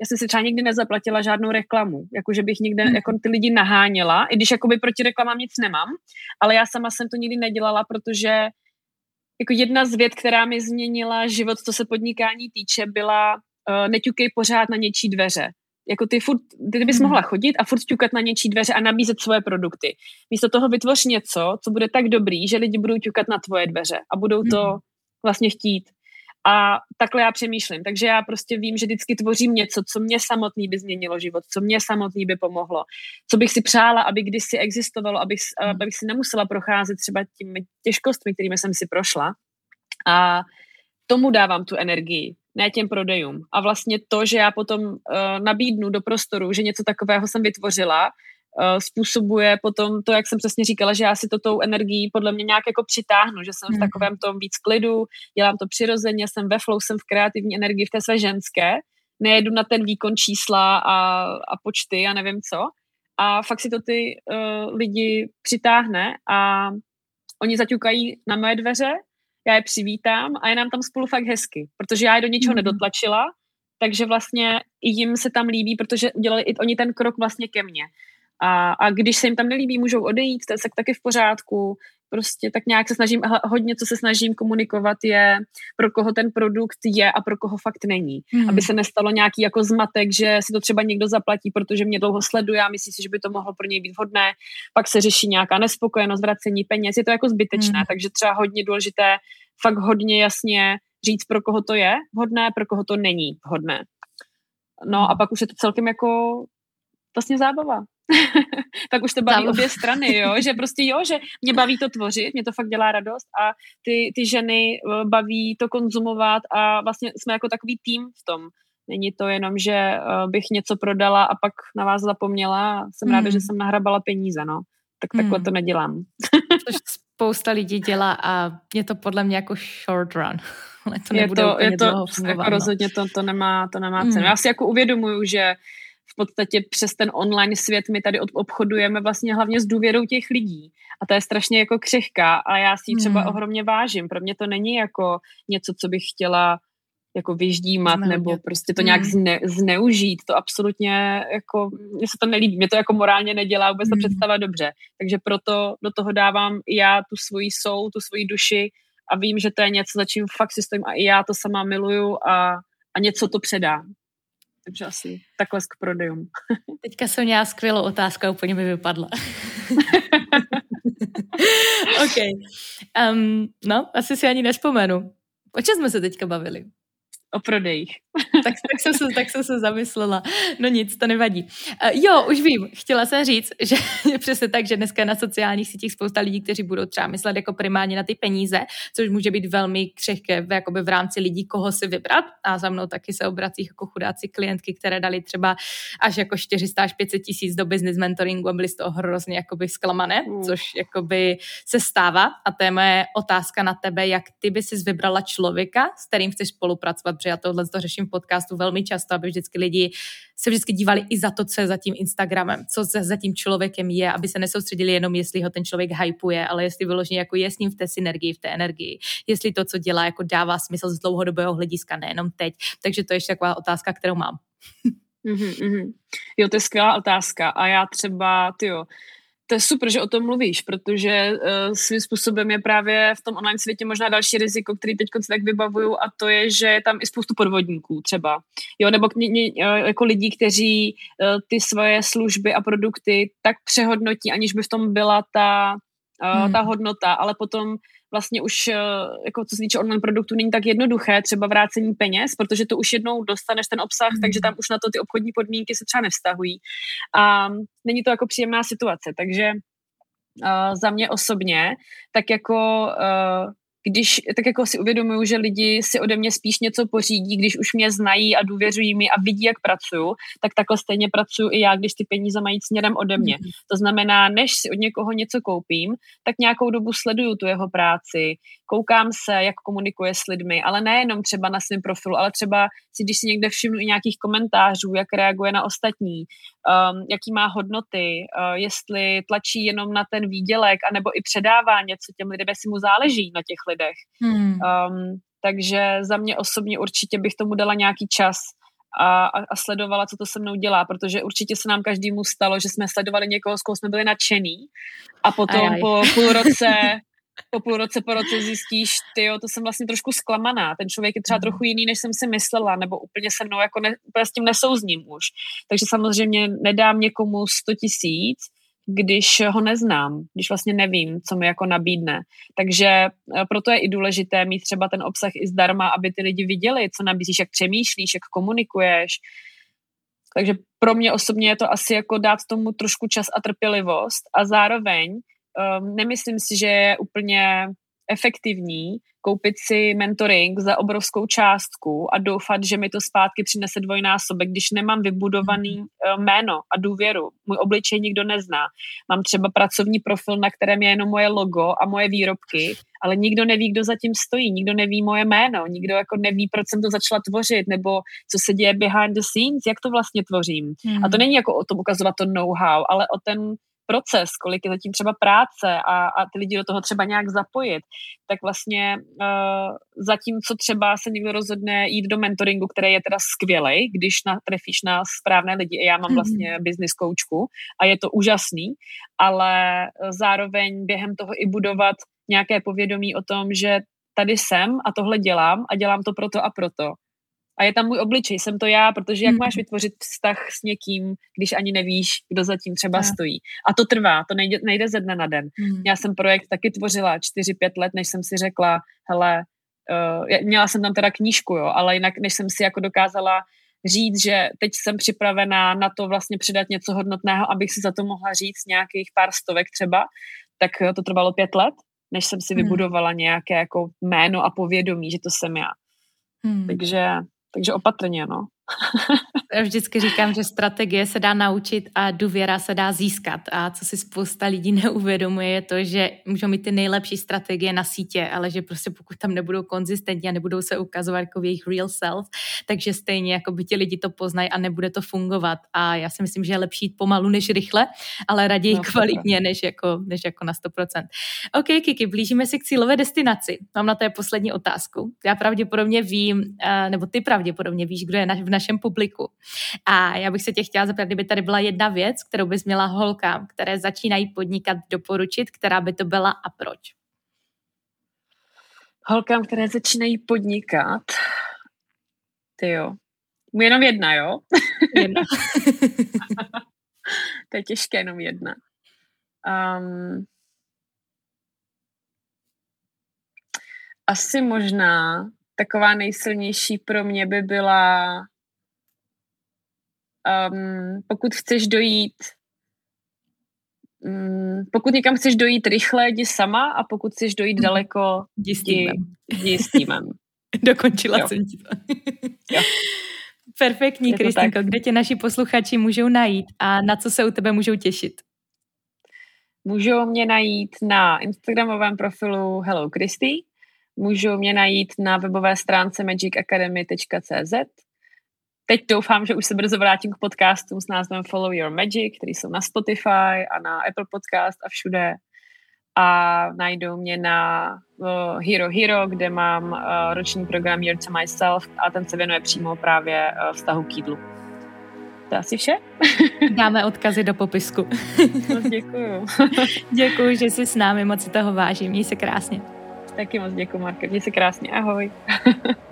já jsem si třeba nikdy nezaplatila žádnou reklamu, jako že bych nikde mm. jako ty lidi naháněla, i když jakoby proti reklamám nic nemám, ale já sama jsem to nikdy nedělala, protože jako jedna z věd, která mi změnila život, co se podnikání týče, byla uh, neťukej pořád na něčí dveře. Jako ty, furt, ty bys mm. mohla chodit a furt ťukat na něčí dveře a nabízet svoje produkty. Místo toho vytvoř něco, co bude tak dobrý, že lidi budou ťukat na tvoje dveře a budou to mm. vlastně chtít. A takhle já přemýšlím. Takže já prostě vím, že vždycky tvořím něco, co mě samotný by změnilo život, co mě samotný by pomohlo, co bych si přála, aby kdysi existovalo, abych, abych si nemusela procházet třeba těmi těžkostmi, kterými jsem si prošla. A tomu dávám tu energii, ne těm prodejům. A vlastně to, že já potom uh, nabídnu do prostoru, že něco takového jsem vytvořila, uh, způsobuje potom to, jak jsem přesně říkala, že já si to tou energií podle mě nějak jako přitáhnu, že jsem v takovém tom víc klidu, dělám to přirozeně, jsem ve flow, jsem v kreativní energii, v té své ženské, nejedu na ten výkon čísla a, a počty a nevím co. A fakt si to ty uh, lidi přitáhne a oni zaťukají na moje dveře, já je přivítám a je nám tam spolu fakt hezky, protože já je do ničeho hmm. nedotlačila, takže vlastně i jim se tam líbí, protože udělali i oni ten krok vlastně ke mně. A, a když se jim tam nelíbí, můžou odejít, to je taky v pořádku. Prostě tak nějak se snažím, hodně co se snažím komunikovat je, pro koho ten produkt je a pro koho fakt není. Mm. Aby se nestalo nějaký jako zmatek, že si to třeba někdo zaplatí, protože mě dlouho sleduje a myslí si, že by to mohlo pro něj být vhodné. Pak se řeší nějaká nespokojenost, vracení peněz. Je to jako zbytečné, mm. takže třeba hodně důležité fakt hodně jasně říct, pro koho to je vhodné, pro koho to není vhodné. No a pak už je to celkem jako vlastně zábava. tak už to baví obě strany, jo, že prostě jo, že mě baví to tvořit, mě to fakt dělá radost a ty, ty ženy eh, baví to konzumovat a vlastně jsme jako takový tým v tom. Není to jenom, že eh, bych něco prodala a pak na vás zapomněla a jsem mm. ráda, že hmm. jsem nahrabala peníze, no. Tak takhle mm. to nedělám. Což spousta lidí dělá a je to podle mě jako short run. Ale to je to, je to jako rozhodně to, to nemá, to nemá cenu. Mm. Já si jako uvědomuju, že v podstatě přes ten online svět my tady obchodujeme vlastně hlavně s důvěrou těch lidí. A to je strašně jako křehká a já si ji třeba hmm. ohromně vážím. Pro mě to není jako něco, co bych chtěla jako vyždímat Znameně. nebo prostě to nějak hmm. zne, zneužít. To absolutně jako, mně se to nelíbí. Mě to jako morálně nedělá vůbec hmm. ta představa dobře. Takže proto do toho dávám i já tu svoji sou, tu svoji duši a vím, že to je něco, za čím fakt si stojím a i já to sama miluju a, a něco to předá. Takže asi takhle k prodejům. Teďka jsem měla skvělou otázku a úplně mi vypadla. OK. Um, no, asi si ani nespomenu. O čem jsme se teďka bavili? o prodejích. tak, tak, jsem se, tak jsem se zamyslela. No nic, to nevadí. Uh, jo, už vím. Chtěla jsem říct, že je přesně tak, že dneska na sociálních sítích spousta lidí, kteří budou třeba myslet jako primárně na ty peníze, což může být velmi křehké v, jakoby v rámci lidí, koho si vybrat. A za mnou taky se obrací jako chudáci klientky, které dali třeba až jako 400 až 500 tisíc do business mentoringu a byly z toho hrozně jakoby zklamané, mm. což jakoby se stává. A to je moje otázka na tebe, jak ty by si vybrala člověka, s kterým chceš spolupracovat protože já tohle to řeším v podcastu velmi často, aby vždycky lidi se vždycky dívali i za to, co je za tím Instagramem, co za tím člověkem je, aby se nesoustředili jenom, jestli ho ten člověk hypuje, ale jestli vyloženě jako je s ním v té synergii, v té energii, jestli to, co dělá, jako dává smysl z dlouhodobého hlediska, nejenom teď. Takže to je ještě taková otázka, kterou mám. Mm-hmm. Jo, to je skvělá otázka. A já třeba, ty jo, to je super, že o tom mluvíš, protože uh, svým způsobem je právě v tom online světě možná další riziko, který teď tak vybavuju a to je, že je tam i spoustu podvodníků třeba. Jo, nebo k, mě, uh, jako lidí, kteří uh, ty svoje služby a produkty tak přehodnotí, aniž by v tom byla ta, uh, hmm. ta hodnota, ale potom vlastně už, eh, jako co se týče online produktu, není tak jednoduché třeba vrácení peněz, protože to už jednou dostaneš ten obsah, mm. takže tam už na to ty obchodní podmínky se třeba nevztahují. A není to jako příjemná situace, takže uh, za mě osobně, tak jako uh, když tak jako si uvědomuju, že lidi si ode mě spíš něco pořídí, když už mě znají a důvěřují mi a vidí, jak pracuju, tak takhle stejně pracuju i já, když ty peníze mají směrem ode mě. Mm-hmm. To znamená, než si od někoho něco koupím, tak nějakou dobu sleduju tu jeho práci, koukám se, jak komunikuje s lidmi, ale nejenom třeba na svém profilu, ale třeba si, když si někde všimnu i nějakých komentářů, jak reaguje na ostatní, um, jaký má hodnoty, uh, jestli tlačí jenom na ten výdělek, anebo i předává něco těm lidem, jestli mu záleží na těch lidech. Hmm. Um, takže za mě osobně určitě bych tomu dala nějaký čas a, a, sledovala, co to se mnou dělá, protože určitě se nám každému stalo, že jsme sledovali někoho, s koho jsme byli nadšený a potom Ajaj. po půl roce po půl roce, po roce zjistíš, ty to jsem vlastně trošku zklamaná, ten člověk je třeba mhm. trochu jiný, než jsem si myslela, nebo úplně se mnou jako ne, úplně s tím nesouzním už. Takže samozřejmě nedám někomu 100 tisíc, když ho neznám, když vlastně nevím, co mi jako nabídne. Takže eh, proto je i důležité mít třeba ten obsah i zdarma, aby ty lidi viděli, co nabízíš, jak přemýšlíš, jak komunikuješ. Takže pro mě osobně je to asi jako dát tomu trošku čas a trpělivost a zároveň um, nemyslím si, že je úplně efektivní koupit si mentoring za obrovskou částku a doufat, že mi to zpátky přinese dvojnásobek, když nemám vybudovaný uh, jméno a důvěru. Můj obličej nikdo nezná. Mám třeba pracovní profil, na kterém je jenom moje logo a moje výrobky, ale nikdo neví, kdo zatím stojí, nikdo neví moje jméno, nikdo jako neví, proč jsem to začala tvořit, nebo co se děje behind the scenes, jak to vlastně tvořím. Hmm. A to není jako o tom ukazovat to know-how, ale o ten proces, kolik je zatím třeba práce a, a ty lidi do toho třeba nějak zapojit, tak vlastně uh, zatím, co třeba se někdo rozhodne jít do mentoringu, který je teda skvělý, když na, trefíš na správné lidi. Já mám mhm. vlastně mm-hmm. business koučku a je to úžasný, ale zároveň během toho i budovat nějaké povědomí o tom, že tady jsem a tohle dělám a dělám to proto a proto a je tam můj obličej, jsem to já, protože jak mm. máš vytvořit vztah s někým, když ani nevíš, kdo zatím třeba yeah. stojí. A to trvá, to nejde, nejde ze dne na den. Mm. Já jsem projekt taky tvořila 4-5 let, než jsem si řekla, hele, uh, měla jsem tam teda knížku, jo, ale jinak, než jsem si jako dokázala říct, že teď jsem připravená na to vlastně přidat něco hodnotného, abych si za to mohla říct nějakých pár stovek třeba, tak to trvalo pět let, než jsem si mm. vybudovala nějaké jako jméno a povědomí, že to jsem já. Hmm. Takže takže opatrně, no. Já vždycky říkám, že strategie se dá naučit a důvěra se dá získat. A co si spousta lidí neuvědomuje, je to, že můžou mít ty nejlepší strategie na sítě, ale že prostě pokud tam nebudou konzistentní a nebudou se ukazovat jako v jejich real self, takže stejně jako by ti lidi to poznají a nebude to fungovat. A já si myslím, že je lepší jít pomalu než rychle, ale raději no, kvalitně než jako, než jako na 100%. OK, Kiki, blížíme se k cílové destinaci. Mám na to je poslední otázku. Já pravděpodobně vím, eh, nebo ty pravděpodobně víš, kdo je v našem publiku. A já bych se tě chtěla zeptat, kdyby tady byla jedna věc, kterou bys měla holkám, které začínají podnikat, doporučit, která by to byla a proč? Holkám, které začínají podnikat, ty jo. Jenom jedna, jo? Jedna. to je těžké, jenom jedna. Um, asi možná taková nejsilnější pro mě by byla um, pokud chceš dojít um, pokud někam chceš dojít rychle, jdi sama a pokud chceš dojít mhm. daleko, jdi s týmem. Jdi, s týmem. Dokončila jo. jsem ti to. jo. Perfektní, Kristýnko. Kde tě naši posluchači můžou najít a na co se u tebe můžou těšit? Můžou mě najít na Instagramovém profilu Hello Christy Můžou mě najít na webové stránce magicacademy.cz. Teď doufám, že už se brzo vrátím k podcastům s názvem Follow Your Magic, který jsou na Spotify a na Apple Podcast a všude. A najdou mě na uh, Hero Hero, kde mám uh, roční program Year to Myself a ten se věnuje přímo právě uh, vztahu k jídlu. To asi vše. Dáme odkazy do popisku. No, děkuju. děkuju, že jsi s námi, moc si toho vážím. Měj se krásně. Taky moc děkuji, Marke. Měj se krásně. Ahoj.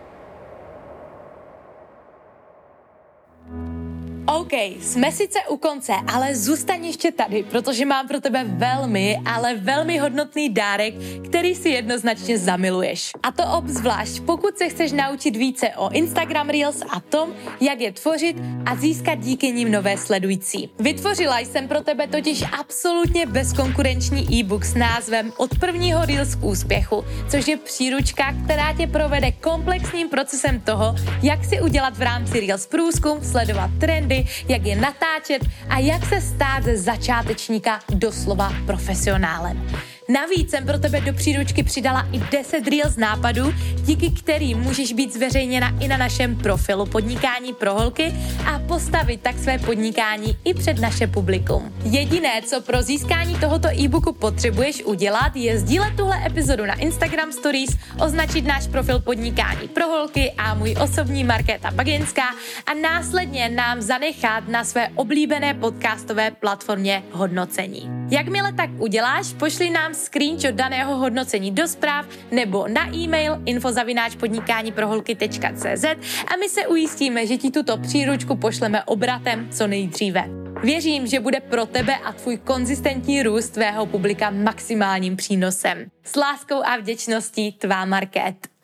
OK, jsme sice u konce, ale zůstaň ještě tady, protože mám pro tebe velmi, ale velmi hodnotný dárek, který si jednoznačně zamiluješ. A to obzvlášť, pokud se chceš naučit více o Instagram Reels a tom, jak je tvořit a získat díky nim nové sledující. Vytvořila jsem pro tebe totiž absolutně bezkonkurenční e-book s názvem Od prvního Reels k úspěchu, což je příručka, která tě provede komplexním procesem toho, jak si udělat v rámci Reels průzkum, sledovat trendy, jak je natáčet a jak se stát ze začátečníka doslova profesionálem. Navíc jsem pro tebe do příručky přidala i 10 z nápadů, díky kterým můžeš být zveřejněna i na našem profilu Podnikání pro holky a postavit tak své podnikání i před naše publikum. Jediné, co pro získání tohoto e-booku potřebuješ udělat, je sdílet tuhle epizodu na Instagram Stories, označit náš profil Podnikání pro holky a můj osobní Markéta Baginská a následně nám zanechat na své oblíbené podcastové platformě hodnocení. Jakmile tak uděláš, pošli nám screenshot daného hodnocení do zpráv nebo na e-mail infozavináčpodnikání.cz a my se ujistíme, že ti tuto příručku pošleme obratem co nejdříve. Věřím, že bude pro tebe a tvůj konzistentní růst tvého publika maximálním přínosem. S láskou a vděčností tvá Market.